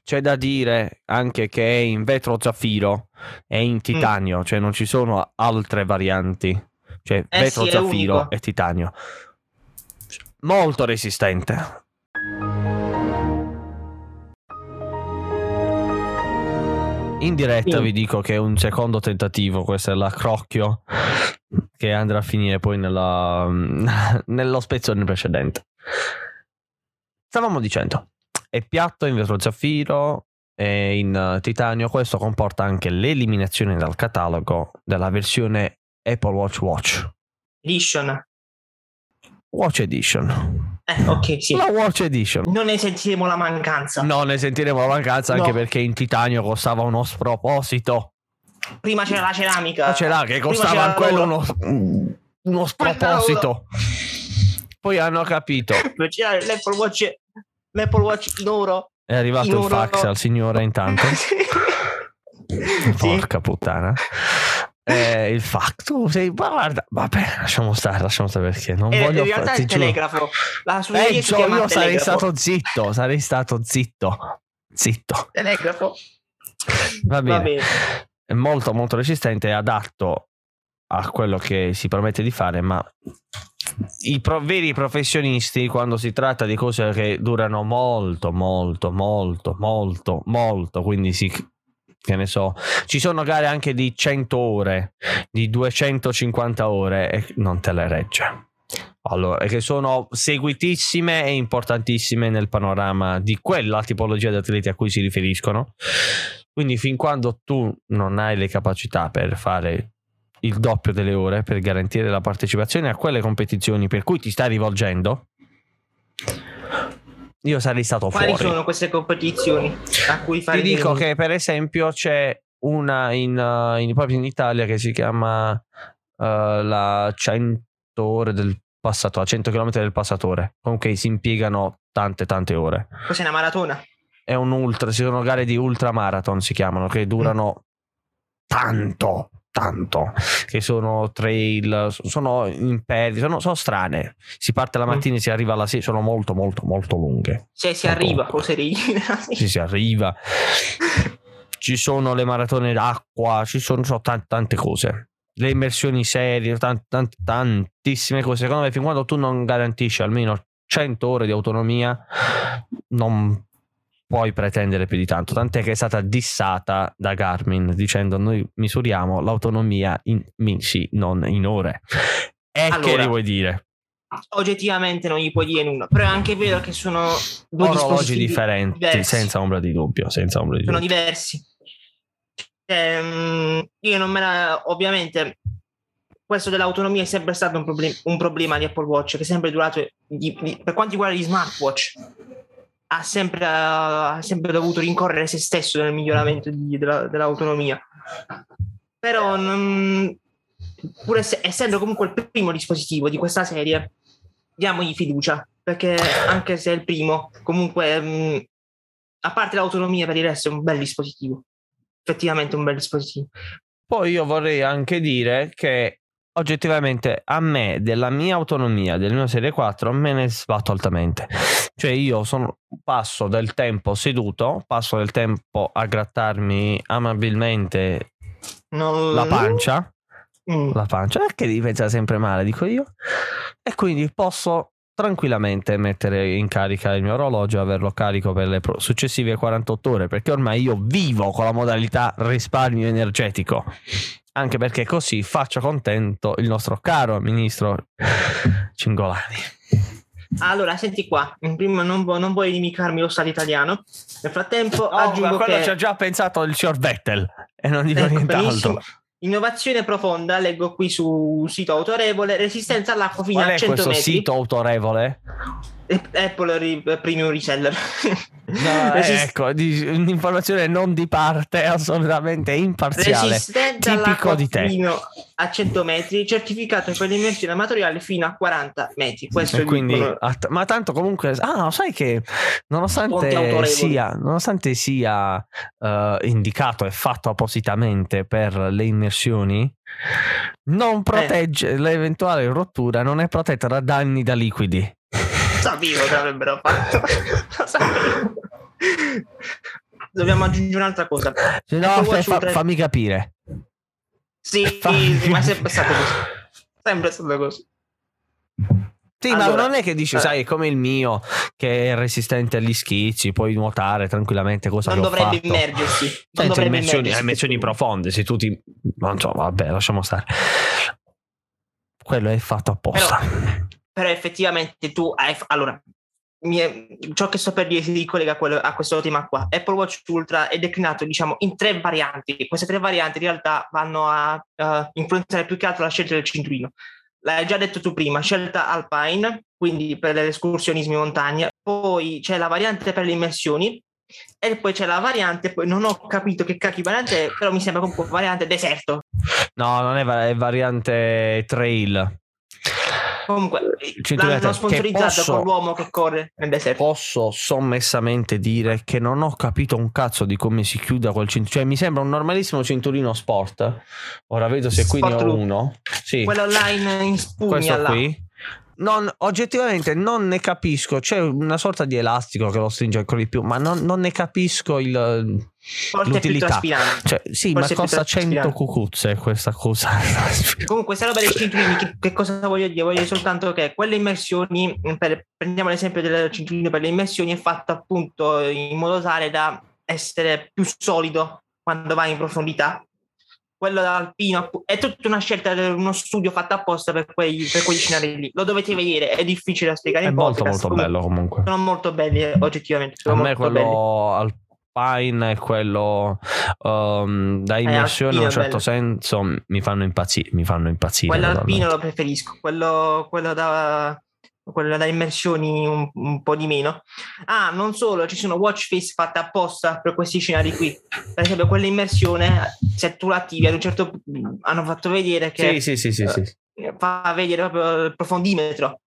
C'è da dire anche che è in vetro zaffiro e Mm. in titanio, cioè non ci sono altre varianti. Cioè Eh vetro sì, zaffiro e titanio. Molto resistente. In diretta Sì. vi dico che è un secondo tentativo, questo è l'accrocchio che andrà a finire poi nella, nello spezzone precedente. Stavamo dicendo, è piatto in vetro zaffiro e in eh, titanio, questo comporta anche l'eliminazione dal catalogo della versione Apple Watch Watch. Edition Watch Edition. eh ok sì La Watch Edition. non ne sentiremo la mancanza No, ne sentiremo la mancanza anche No. perché in titanio costava uno sproposito. prima c'era la ceramica Ma ce l'ha che costava quello uno, uno sproposito. Poi hanno capito. C'era l'Apple Watch l'Apple Watch in oro È arrivato In il oro. fax al signore intanto. Sì. Porca puttana. Eh, il fax, tu sei. Guarda, vabbè, lasciamo stare, lasciamo stare perché non Eh, voglio in realtà è il telegrafo la suoneria si Peggio, chiama io sarei telegrafo. stato zitto, sarei stato zitto. Zitto. telegrafo Va bene. va bene È molto, molto resistente, è adatto a quello che si promette di fare, ma i pro- veri professionisti, quando si tratta di cose che durano molto, molto, molto, molto, molto, quindi si. Che ne so, ci sono gare anche di 100 ore, di 250 ore e non te le regge. Allora, che sono seguitissime e importantissime nel panorama di quella tipologia di atleti a cui si riferiscono. Quindi, fin quando tu non hai le capacità per fare il doppio delle ore, per garantire la partecipazione a quelle competizioni per cui ti stai rivolgendo, io sarei stato quali fuori. sono queste competizioni a cui fare Ti dico che per esempio c'è una in, uh, in- proprio in Italia che si chiama uh, la 100 ore del passatore, 100 km del passatore. Comunque si impiegano tante tante ore. cos'è una maratona È un ultra, ci sono gare di ultramarathon si chiamano, che durano tanto, tanto, che sono trail, sono imperi, sono, sono strane. Si parte la Mm. mattina e si arriva alla sera, sono molto molto molto lunghe. se si Molto. arriva o se ri- Sì, si arriva. Ci sono le maratone d'acqua, ci sono, so, tan- tante cose. Le immersioni serie, tan- tan- tantissime cose. Secondo me, fin quando tu non garantisci almeno 100 ore di autonomia, non puoi pretendere più di tanto. Tant'è che è stata dissata da Garmin dicendo: Noi misuriamo l'autonomia in mesi, non in ore. E che Allora, gli vuoi dire? oggettivamente non gli puoi dire nulla però è anche vero che sono due Orologi differenti, diversi. senza ombra di dubbio. Senza ombra di sono dubbio. diversi Ehm, io non me la ovviamente questo dell'autonomia è sempre stato un, problem- un problema di Apple Watch che è sempre durato di- di- per quanto riguarda gli smartwatch ha sempre, ha sempre dovuto rincorrere se stesso nel miglioramento di- della- dell'autonomia. Però non- pur ess- essendo comunque il primo dispositivo di questa serie diamogli fiducia perché anche se è il primo comunque mh, a parte l'autonomia per il resto è un bel dispositivo. Effettivamente un bel dispositivo. Poi io vorrei anche dire che oggettivamente a me della mia autonomia del mio serie 4 me ne sbatto altamente. Cioè io sono, passo del tempo seduto passo del tempo a grattarmi amabilmente Non- la pancia. Mm. la pancia che devi pensare sempre male dico io. E quindi posso tranquillamente mettere in carica il mio orologio e averlo carico per le successive 48 ore perché ormai io vivo con la modalità risparmio energetico anche perché così faccio contento il nostro caro ministro Cingolani Allora, senti qua, in primo non, vu- non vuoi limitarmi lo stato italiano. Nel frattempo aggiungo quello che... ci ha già pensato il signor Vettel e non dico Ecco, nient'altro. Innovazione profonda, leggo qui su sito autorevole, resistenza all'acqua fino qual a è 100 questo metri. sito autorevole? Apple ri- Premium Reseller. No, Resist- ecco, di- un'informazione non di parte, assolutamente imparziale. Resistente Tipico di te. a 100 metri, certificato per l'immersione amatoriale fino a 40 metri. Questo E è quindi, att- ma tanto comunque, ah, sai che nonostante sia, nonostante sia eh, indicato e fatto appositamente per le immersioni, non protegge l'eventuale rottura, non è protetta da danni da liquidi. Sapevo che avrebbero fatto. Lo sapevo. Dobbiamo aggiungere un'altra cosa. Se no, fa- fa- Ultra- fammi capire. Sì, Fa- sì, ma è sempre stato così. Sempre stato così. Sì, ma Allora, non è che dici, eh. sai, è come il mio, che è resistente agli schizzi, puoi nuotare tranquillamente cosa Non dovrebbe fatto. immergersi. Non Senza dovrebbe immersioni, immersioni profonde, se tu ti... Non so, vabbè, lasciamo stare. Quello è fatto apposta. Però effettivamente tu hai... Allora, mi è- ciò che sto per dire si ricollega quello- a questo tema qua. Apple Watch Ultra è declinato, diciamo, in tre varianti. Queste tre varianti in realtà vanno a eh, influenzare più che altro la scelta del cinturino. L'hai già detto tu prima, scelta Alpine, quindi per l'escursionismo in montagna. Poi c'è la variante per le immersioni. E poi c'è la variante, poi non ho capito che cacchio variante è, però mi sembra comunque variante deserto. No, non è, va- è variante trail. Comunque, cinturino l'hanno che sponsorizzato posso- con l'uomo che corre nel deserto. Posso sommessamente dire che non ho capito un cazzo di come si chiuda quel cinturino. Cioè, mi sembra un normalissimo cinturino sport. Ora vedo se qui ne Sport ho loop. uno. Sì. Quello online in spugna questo là. qui non, oggettivamente non ne capisco c'è una sorta di elastico che lo stringe ancora di più ma non, non ne capisco il Forse l'utilità cioè, sì Forse ma costa 100 traspirante. cucuzze questa cosa Comunque, se roba dei cinturini, che, che cosa voglio dire? Voglio dire soltanto che quelle immersioni, per- prendiamo l'esempio del cinturino per le immersioni, è fatto appunto in modo tale da essere più solido quando vai in profondità. Quello alpino appu- è tutta una scelta, uno studio fatto apposta per, quei, per quegli scenari lì. Lo dovete vedere, è difficile da spiegare è in molto podcast. molto Comunque, bello comunque Sono molto belli, eh, oggettivamente. a Sono me molto belli. quello alpine e quello um, da immersione in un certo senso mi fanno impazzire mi fanno impazzire Quello alpino lo preferisco, quello, quello da, quello da immersioni un, un po' di meno. Ah, non solo, ci sono watch face fatte apposta per questi scenari qui. Per esempio, quell'immersione, se tu l'attivi ad un certo punto, hanno fatto vedere che sì sì sì sì, sì. fa vedere proprio il profondimetro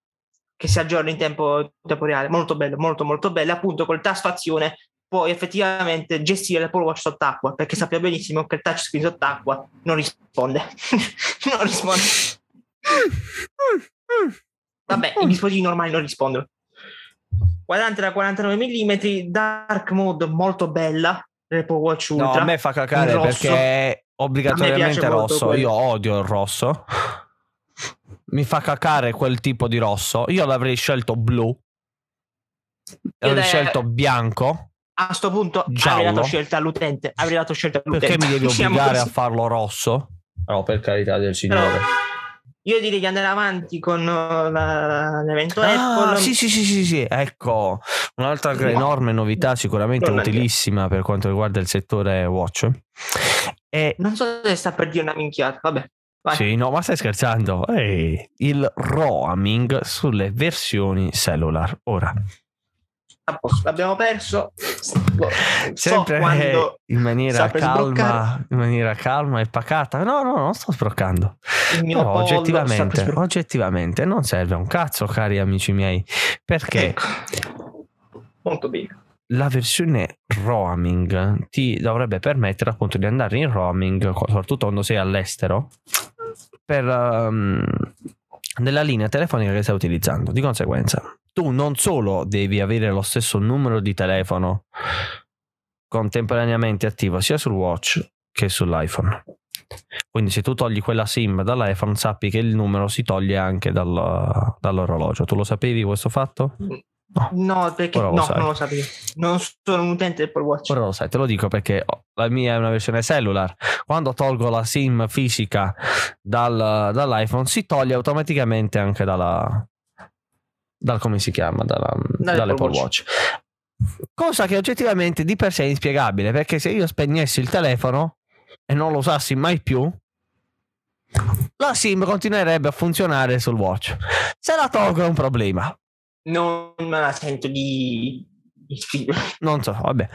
che si aggiorna in tempo, in tempo reale. Molto bello, molto molto bello. Appunto, col tasto azione puoi effettivamente gestire l'Apple Watch sott'acqua, perché sappiamo benissimo che il touchscreen sott'acqua non risponde. non risponde. Vabbè, i dispositivi normali non rispondono. Quadrante da 49 mm, dark mode molto bella, l'Apple Watch No, Ultra. a me fa cacare perché è obbligatoriamente rosso. Io odio il rosso. Mi fa cacare quel tipo di rosso. Io l'avrei scelto blu. Avrei dai- scelto bianco. A sto punto Giallo. avrei dato scelta all'utente. Avrei dato scelta all'utente. Perché mi devi obbligare a farlo rosso? No, per carità del Però Signore. Io direi di andare avanti con uh, la- l'evento Ah, Apple. sì, sì, sì, sì, sì, ecco, un'altra No. enorme novità, sicuramente Non è- utilissima per quanto riguarda il settore watch. E Non so se sta per dire una minchiata. Vabbè, vai. Sì, no, ma stai scherzando? Ehi, il roaming sulle versioni cellular. Ora, A posto, l'abbiamo perso. So sempre quando in maniera calma, in maniera calma e pacata. No, no, non sto sbroccando. per oggettivamente, sbloccare. oggettivamente non serve un cazzo, cari amici miei, perché Ecco. Molto bene. la versione roaming ti dovrebbe permettere appunto di andare in roaming, soprattutto quando sei all'estero, per um, della linea telefonica che stai utilizzando. Di conseguenza, tu non solo devi avere lo stesso numero di telefono contemporaneamente attivo sia sul watch che sull'iPhone. Quindi se tu togli quella SIM dall'iPhone sappi che il numero si toglie anche dal, dall'orologio. Tu lo sapevi questo fatto? No, no perché no, non lo sapevo. Non sono un utente Apple Watch. Ora lo sai, te lo dico perché la mia è una versione cellular. Quando tolgo la SIM fisica dal, dall'iPhone si toglie automaticamente anche dalla, dal come si chiama, dalla, dall'Apple Watch. Watch. Cosa che oggettivamente di per sé è inspiegabile perché se io spegnessi il telefono e non lo usassi mai più, la SIM continuerebbe a funzionare sul watch. Se la tolgo è un problema. Non me la sento di, non so, vabbè.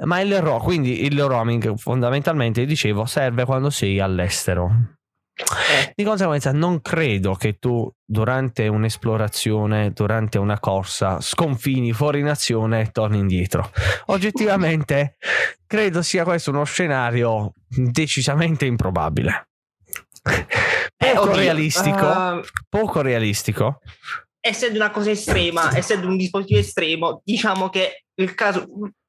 Ma il RO, quindi il roaming fondamentalmente, dicevo, serve quando sei all'estero. Eh. Di conseguenza, non credo che tu durante un'esplorazione, durante una corsa, sconfini fuori nazione e torni indietro. Oggettivamente, credo sia questo uno scenario decisamente improbabile. Eh, poco eh, realistico. Uh, poco realistico. Essendo una cosa estrema, essendo un dispositivo estremo, diciamo che il caso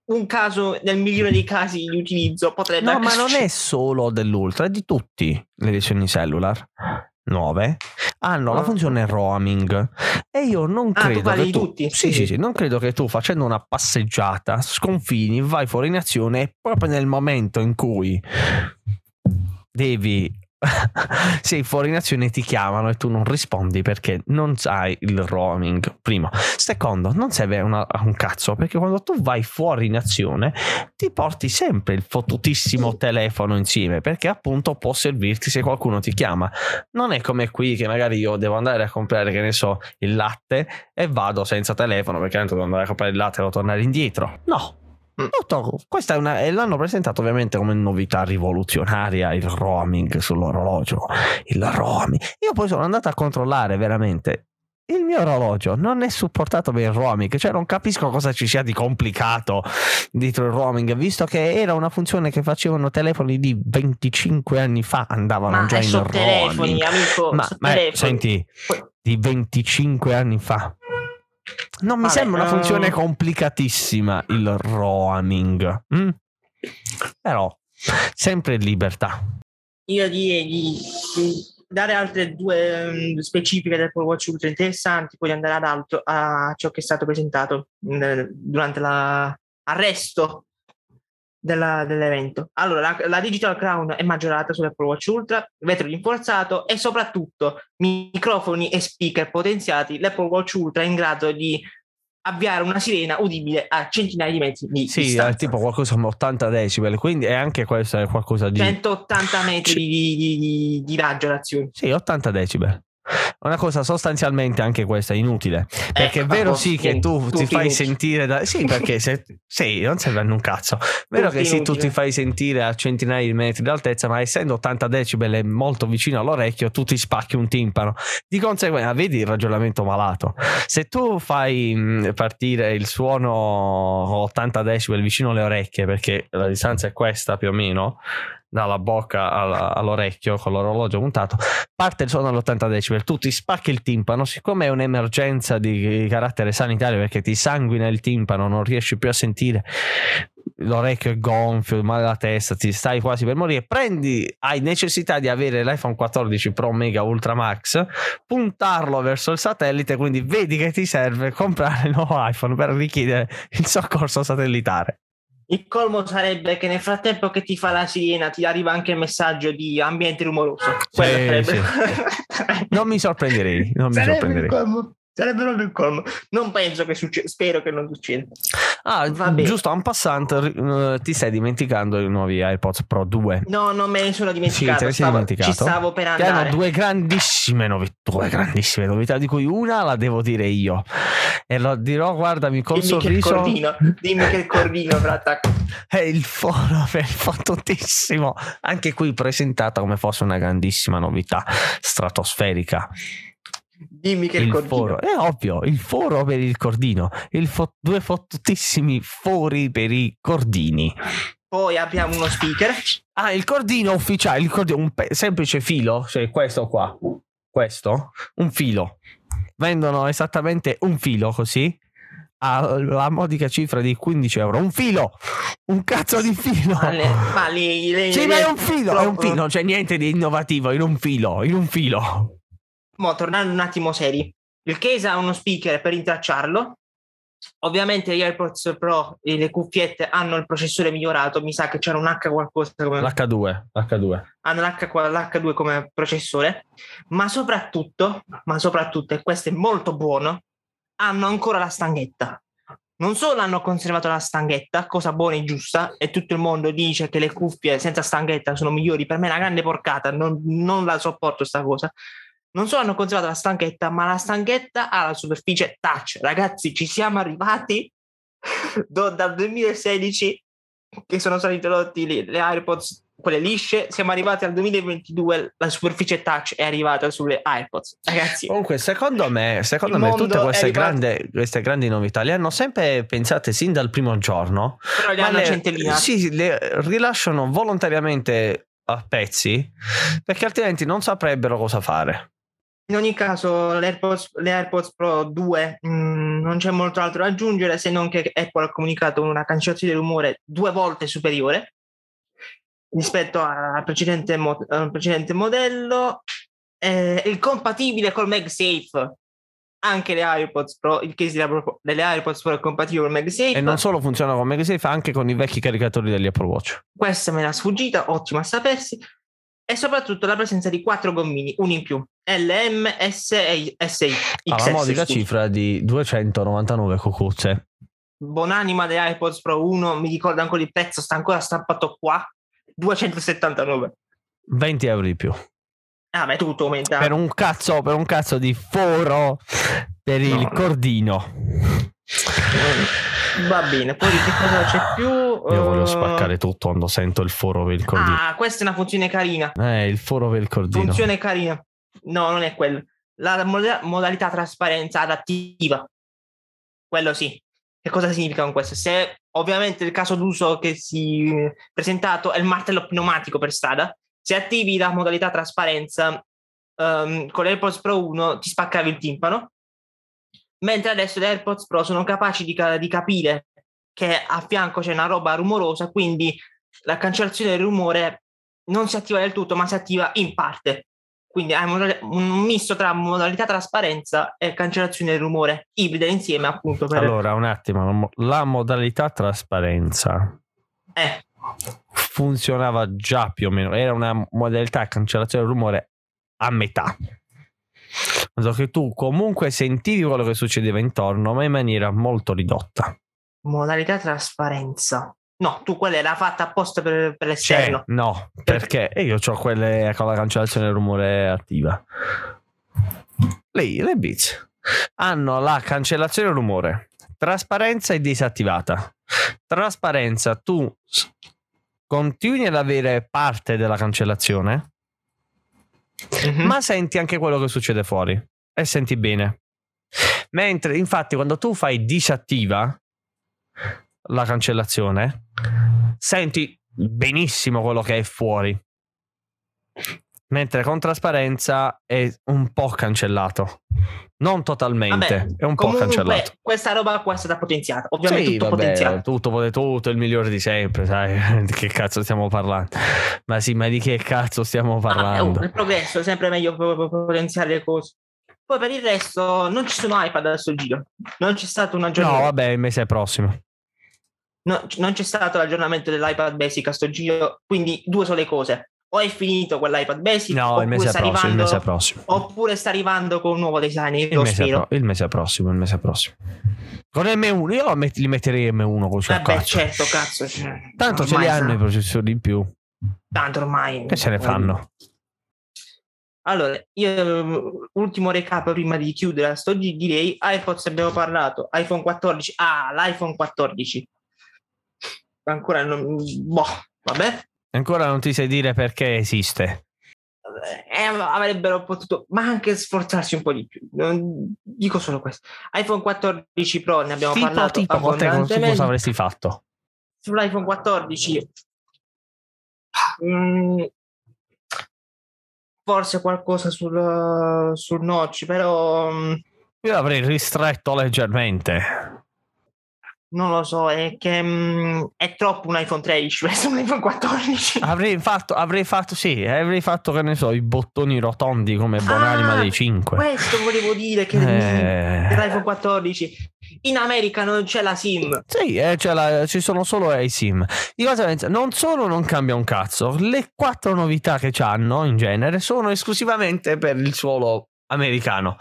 un caso nel milione dei casi di utilizzo potrebbe No, ma non è solo dell'Ultra, è di tutti le edizioni cellular nuove hanno la ah. funzione roaming e io non ah, credo che tu tutti? Sì, sì, sì, non credo che tu facendo una passeggiata sconfini, vai fuori in azione e proprio nel momento in cui devi sei fuori nazione ti chiamano e tu non rispondi perché non sai il roaming. Primo. Secondo, non serve una, un cazzo perché quando tu vai fuori nazione ti porti sempre il fottutissimo telefono insieme perché appunto può servirti se qualcuno ti chiama. Non è come qui che magari io devo andare a comprare, che ne so, il latte e vado senza telefono perché tanto devo andare a comprare il latte e devo tornare indietro. No, Mm. Questa è una, e l'hanno presentato ovviamente come novità rivoluzionaria il roaming sull'orologio. Il roaming. Io poi sono andato a controllare veramente. Il mio orologio non è supportato per il roaming, cioè non capisco cosa ci sia di complicato dietro il roaming, visto che era una funzione che facevano telefoni di 25 anni fa, andavano ma già in roaming. Telefoni, amico, ma, ma senti, di 25 anni fa. Non mi Vabbè, sembra una funzione uh... complicatissima il roaming. Mm? Però, sempre libertà. Io direi di, dare altre due um, specifiche del Apple Watch Ultra interessanti, poi andare ad altro a ciò che è stato presentato mh, durante l'arresto della, dell'evento. Allora, la, la, Digital Crown è maggiorata sull'Apple Watch Ultra, vetro rinforzato e soprattutto microfoni e speaker potenziati. L'Apple Watch Ultra è in grado di avviare una sirena udibile a centinaia di metri di sì, distanza. Sì, tipo qualcosa come 80 decibel, quindi è anche questo è qualcosa di... 180 metri C- di, di, di, di raggio d'azione. Sì, 80 decibel una cosa sostanzialmente anche questa inutile perché ecco, è vero sì che tu ti fai sentire da... sì perché se... sì non serve a un cazzo. Vero che sì tu ti fai sentire a centinaia di metri d'altezza ma essendo 80 decibel e molto vicino all'orecchio tu ti spacchi un timpano. Di conseguenza vedi il ragionamento malato. Se tu fai mm, partire il suono 80 decibel vicino alle orecchie perché la distanza è questa più o meno dalla bocca all'orecchio con l'orologio puntato, parte il suono all'80 decibel, tu ti spacchi il timpano, siccome è un'emergenza di carattere sanitario perché ti sanguina il timpano, non riesci più a sentire, l'orecchio è gonfio, male la testa, ti stai quasi per morire, prendi, hai necessità di avere l'iPhone 14 Pro Mega Ultra Max, puntarlo verso il satellite, quindi vedi che ti serve comprare il nuovo iPhone per richiedere il soccorso satellitare. Il colmo sarebbe che nel frattempo che ti fa la sirena ti arriva anche il messaggio di ambiente rumoroso. Sì, sì. non mi sorprenderei. Non mi sarebbe sorprenderei. Sarebbe proprio il colmo. Non penso che succeda, spero che non succeda. Ah, giusto, un passante, uh, ti stai dimenticando i nuovi AirPods Pro 2? No, non me ne sono dimenticato. Sì, te stavo, dimenticato. Ci stavo per andare. Che hanno due grandissime novità, due grandissime novità, di cui una la devo dire io. E lo dirò, guardami, col Dimmi sorriso... Che cordino. Dimmi che il cordino, frate. È il foro, è fottutissimo. Anche qui presentata come fosse una grandissima novità stratosferica. Dimmi che il, il cordino. Foro. È ovvio, il foro per il cordino. Il fo- due fottutissimi fori per i cordini. Poi abbiamo uno speaker. Ah, il cordino ufficiale, il cordino, un pe- semplice filo, cioè questo qua, questo, un filo. Vendono esattamente un filo così, alla modica cifra di 15 euro. Un filo, un cazzo di filo. Ma, le- ma lì- lì- Sì, ma è un filo, è un filo, non c'è niente di innovativo in un filo, in un filo. Mo, tornando un attimo seri, il case ha uno speaker per intracciarlo. Ovviamente gli AirPods Pro e le cuffiette hanno il processore migliorato. Mi sa che c'era un H qualcosa come L'H2, l'H2. hanno l'H, l'H2 come processore, ma soprattutto, ma soprattutto, e questo è molto buono, hanno ancora la stanghetta. Non solo hanno conservato la stanghetta, cosa buona e giusta, e tutto il mondo dice che le cuffie senza stanghetta sono migliori, per me è una grande porcata, non, non la sopporto sta cosa. Non solo hanno conservato la stanghetta, ma la stanghetta ha la superficie touch. Ragazzi, ci siamo arrivati do- dal 2016 che sono stati introdotti le, le AirPods, quelle lisce, siamo arrivati al 2022, la superficie touch è arrivata sulle AirPods. Ragazzi, Comunque, secondo me, secondo me tutte queste grandi, queste grandi novità le hanno sempre pensate sin dal primo giorno. però le hanno le- centellinate. Sì, le rilasciano volontariamente a pezzi perché altrimenti non saprebbero cosa fare. In ogni caso, le AirPods, le AirPods Pro 2 mh, non c'è molto altro da aggiungere se non che Apple ha comunicato una cancellazione del rumore due volte superiore rispetto al precedente, mo- al precedente modello. Eh, è compatibile col MagSafe. Anche le AirPods Pro, il case delle AirPods Pro è compatibile col MagSafe. E non solo funziona con MagSafe, anche con i vecchi caricatori degli Apple Watch. Questa me l'ha sfuggita, ottimo a sapersi. E soprattutto la presenza di quattro gommini, uno in più, LM, S e SI. Alla modica cifra di 299 cocuzze. Buonanima delle AirPods Pro 1, mi ricordo ancora il prezzo, sta ancora stampato qua, 279. 20 euro di più. Ah, ma è tutto aumentato. Per un cazzo, per un cazzo di foro per il no. cordino. Va bene, poi che cosa c'è più? Io voglio Eh, spaccare tutto quando sento il foro per il cordino. Ah, questa è una funzione carina. Eh, il foro per il cordino. Funzione carina. No, non è quello. La moda- modalità trasparenza adattiva. Quello sì. Che cosa significa con questo? Se ovviamente il caso d'uso che si è presentato è il martello pneumatico per strada, se attivi la modalità trasparenza ehm, con l'AirPods Pro 1 ti spaccavi il timpano, mentre adesso le AirPods Pro sono capaci di, ca- di capire che a fianco c'è una roba rumorosa, quindi la cancellazione del rumore non si attiva del tutto, ma si attiva in parte. Quindi moda- un misto tra modalità trasparenza e cancellazione del rumore ibride insieme, appunto. Per... Allora, un attimo, la modalità trasparenza Eh, funzionava già più o meno, era una modalità cancellazione del rumore a metà. Senso che tu comunque sentivi quello che succedeva intorno, ma in maniera molto ridotta. Modalità trasparenza. No, tu quella era fatta apposta per, per l'esterno. no, perché e io ho quelle con la cancellazione del rumore attiva. Lei, le Beats hanno la cancellazione del rumore, trasparenza è disattivata. Trasparenza, tu continui ad avere parte della cancellazione, Mhm. ma senti anche quello che succede fuori e senti bene. Mentre, infatti, quando tu fai disattiva la cancellazione, senti benissimo quello che è fuori. Mentre con trasparenza è un po' cancellato. Non totalmente, Vabbè, è un po' Comunque, cancellato. questa roba qua è stata potenziata. Ovviamente Sì, tutto vabbè, potenziato. tutto, tutto, il migliore di sempre, sai? Di che cazzo stiamo parlando? Ma sì, ma di che cazzo stiamo Ah, parlando? oh, il progresso è sempre meglio po- po- potenziare le cose. Poi per il resto non ci sono iPad a sto giro. Non c'è stato un No, aggiornamento. vabbè, il mese prossimo. No, non c'è stato l'aggiornamento dell'iPad Basic a sto giro. Quindi due sono le cose. O è finito quell'iPad Basic, No, il oppure, mese sta prossimo, arrivando, oppure sta arrivando con un nuovo design. Il mese, pro- il mese prossimo, il mese prossimo. Con M1, io met- li metterei M1 col suo Vabbè, cazzo. certo, cazzo. cioè, Tanto ce li ormai hanno sa- i processori in più. Tanto ormai. Che se ne fanno? Allora, io ultimo recap prima di chiudere sto direi iPods abbiamo parlato, iPhone 14, ah, l'iPhone 14. Ancora non boh, vabbè. Ancora non ti sai dire perché esiste. Eh, avrebbero potuto ma anche sforzarsi un po' di più. Non- dico solo questo. iPhone 14 Pro ne abbiamo Tipo, parlato tipo, abbondantemente. cosa avresti fatto? sull'iPhone 14 mm, forse qualcosa sul, sul notch, però mm, Io l'avrei ristretto leggermente. Non lo so, è che mm, è troppo un iPhone 13 per essere un iPhone 14. Avrei fatto, avrei fatto, sì, avrei fatto, che ne so, i bottoni rotondi come Buonanima Ah, dei 5. Questo volevo dire che Eh. l'iPhone 14 in America non c'è la SIM. Sì, eh, c'è la- ci sono solo i sim. Di cosa pensa? Non solo non cambia un cazzo, le quattro novità che hanno in genere sono esclusivamente per il suolo americano.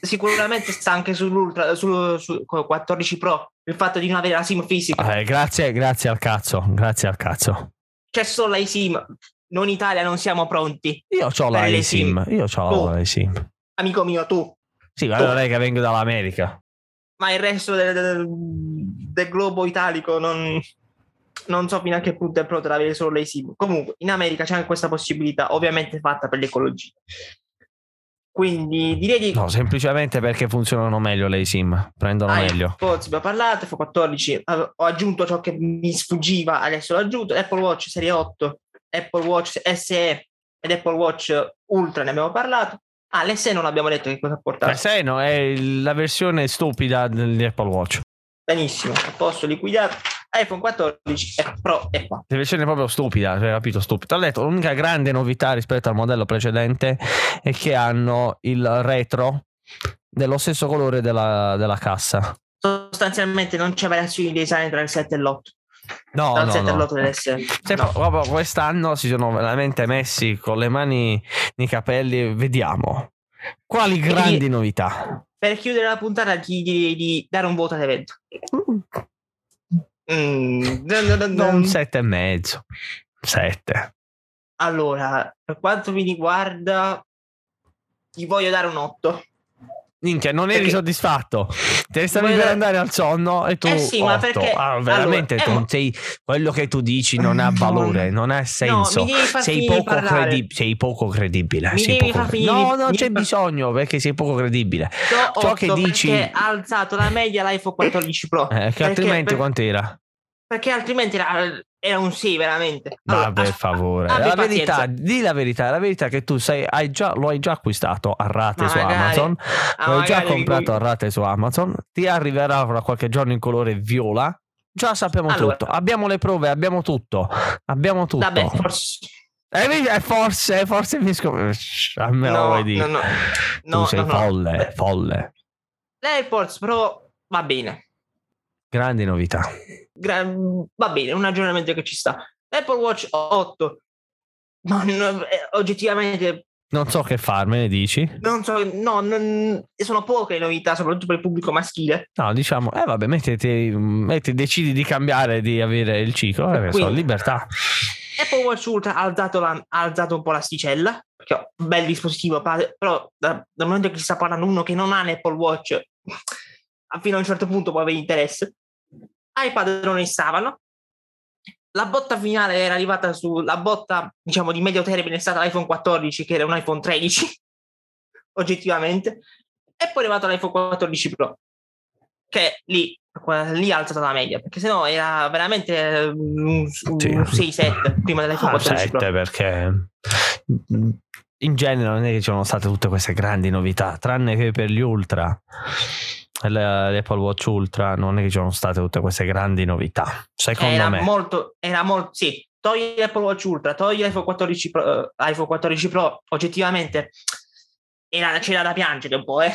Sicuramente sta anche sull'Ultra, sul, sul 14 Pro, il fatto di non avere la SIM fisica. Eh, grazie, grazie al cazzo, grazie al cazzo. C'è solo la SIM. Noi in Italia non siamo pronti. Io ho la SIM. io ho la eSIM. Amico mio, tu. Sì, guarda lei che vengo dall'America. Ma il resto del, del- del globo italico non, non so fino a che punto è pronto ad avere solo le SIM. Comunque, in America c'è anche questa possibilità, ovviamente fatta per l'ecologia. Quindi direi di No, semplicemente perché funzionano meglio le eSIM, prendono Ah, meglio. AirPods abbiamo parlato, F14 eh, ho aggiunto ciò che mi sfuggiva, adesso l'ho aggiunto, Apple Watch Serie 8, Apple Watch SE ed Apple Watch Ultra ne abbiamo parlato. Ah, l'SE non abbiamo detto che cosa ha portato. Sé no, è la versione stupida di Apple Watch. Benissimo, a posto liquidato. iPhone 14 e Pro e qua. La versione proprio stupida, cioè, capito? Stupida. Ho detto, l'unica grande novità rispetto al modello precedente è che hanno il retro dello stesso colore della, della cassa. Sostanzialmente non c'è variazioni di design tra il 7 e l'8. No, Dal no, 7 no. all'8 dell'SE. Cioè, No. proprio quest'anno si sono veramente messi con le mani nei capelli. Vediamo quali grandi novità. Per chiudere la puntata ti direi di dare un voto all'evento. Mm, dun. Non sette e mezzo. Sette. Allora, per quanto mi riguarda, gli voglio dare un 8. Minchia, non eri Perché- soddisfatto. Te stavi per dare- andare al sonno e tu. Eh sì, ma otto. perché- Ah, veramente allora, eh, tu ma- sei- quello che tu dici non ha No, valore, non ha senso. No, sei, poco credi- sei poco credibile. Mi sei poco finire no, di- c'è bisogno perché sei poco credibile. Do Ciò 8 che dici- perché ha alzato la media l'iPhone 14 Pro. Eh, che Perché- altrimenti per- quant'era? Perché altrimenti era, era un sì, veramente. Ma Allora, per as- favore, la verità, pazienza. di la verità, la verità è che tu sei, hai già, lo hai già acquistato a rate Ma su magari- Amazon, ah, lo hai già comprato dico- a rate su Amazon, ti arriverà fra qualche giorno in colore viola. Già sappiamo Allora. tutto, abbiamo le prove, abbiamo tutto, abbiamo tutto. Vabbè, forse... Eh, forse, forse mi scop- A me lo No, vuoi dire. no, no. tu No, sei no, no. folle, Beh, folle. L'AirPods Pro va bene. Grandi novità. Va bene, un aggiornamento che ci sta. Apple Watch 8. Ma no, eh, oggettivamente Non so che farmene, dici? non so, no, non- sono poche le novità, soprattutto per il pubblico maschile. No, diciamo, eh vabbè, mettiti, metti, decidi di cambiare, di avere il ciclo, eh, so, Quindi- libertà. Apple Watch Ultra ha alzato, la- ha alzato un po' l'asticella, perché è un bel dispositivo, però da- dal momento che si sta parlando uno che non ha un Apple Watch, fino a un certo punto può avere interesse. iPad non ne stavano. La botta finale era arrivata su la botta, diciamo, di medio termine è stata l'iPhone 14, che era un iPhone 13, oggettivamente, e poi è arrivato l'iPhone 14 Pro, che lì, lì ha alzato la media, perché sennò era veramente un, un Sì. 6-7 prima dell'iPhone Ah, 14 Pro. sette, perché in genere non è che ci sono state tutte queste grandi novità, tranne che per gli Ultra, l'Apple Watch Ultra, non è che ci sono state tutte queste grandi novità. Secondo era me, molto, era molto, sì, togli l'Apple Watch Ultra, togli l'iPhone 14 Pro, eh, iPhone 14 Pro oggettivamente era- c'era da piangere un po', eh.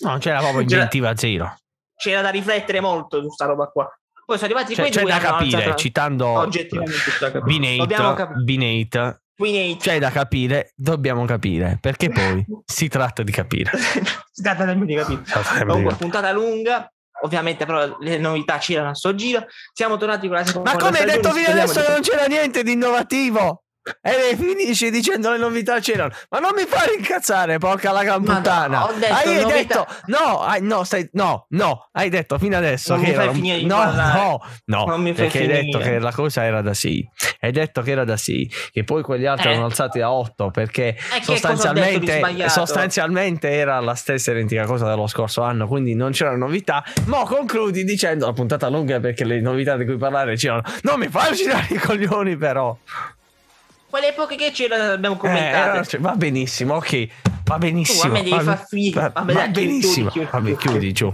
no, c'era proprio inventiva zero. c'era da riflettere molto su sta roba qua. Poi sono arrivati Cioè, c'è da capire, alzato- citando oggettivamente c'è c'è da capire, dobbiamo capire, perché poi si tratta di capire. si tratta di capire. Comunque, puntata lunga. Ovviamente, però, le novità c'erano a sto giro. Siamo tornati con la seconda Ma come hai detto fino adesso non c'era niente di innovativo? E lei finisce dicendo le novità c'erano. Ma non mi fai incazzare, porca la gran Ma no, puttana. ho detto hai novità- detto no, hai- no, stai, no, no, hai detto fino adesso Non che mi fai era finire di no, parlare. no, no, Non mi fai perché hai detto finire. che la cosa era da sì. Hai detto che era da sì, che poi quegli altri Eh. erano alzati a 8 perché Eh, sostanzialmente, sostanzialmente era la stessa identica cosa dello scorso anno, quindi non c'erano novità. Ma concludi dicendo la puntata lunga perché le novità di cui parlare c'erano. Non mi fai girare i coglioni, però. Quelle poche che c'erano abbiamo Eh, commentate. cioè, va benissimo, ok. Va benissimo. Tu a me devi va, far finire. va- va dai, chiudi, benissimo. chiudi, Vabbè, chiudi. giù.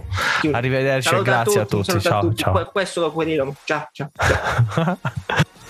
Arrivederci e grazie a tutti. saluta Ciao, ciao. Que- Questo lo guariamo. Ciao, ciao.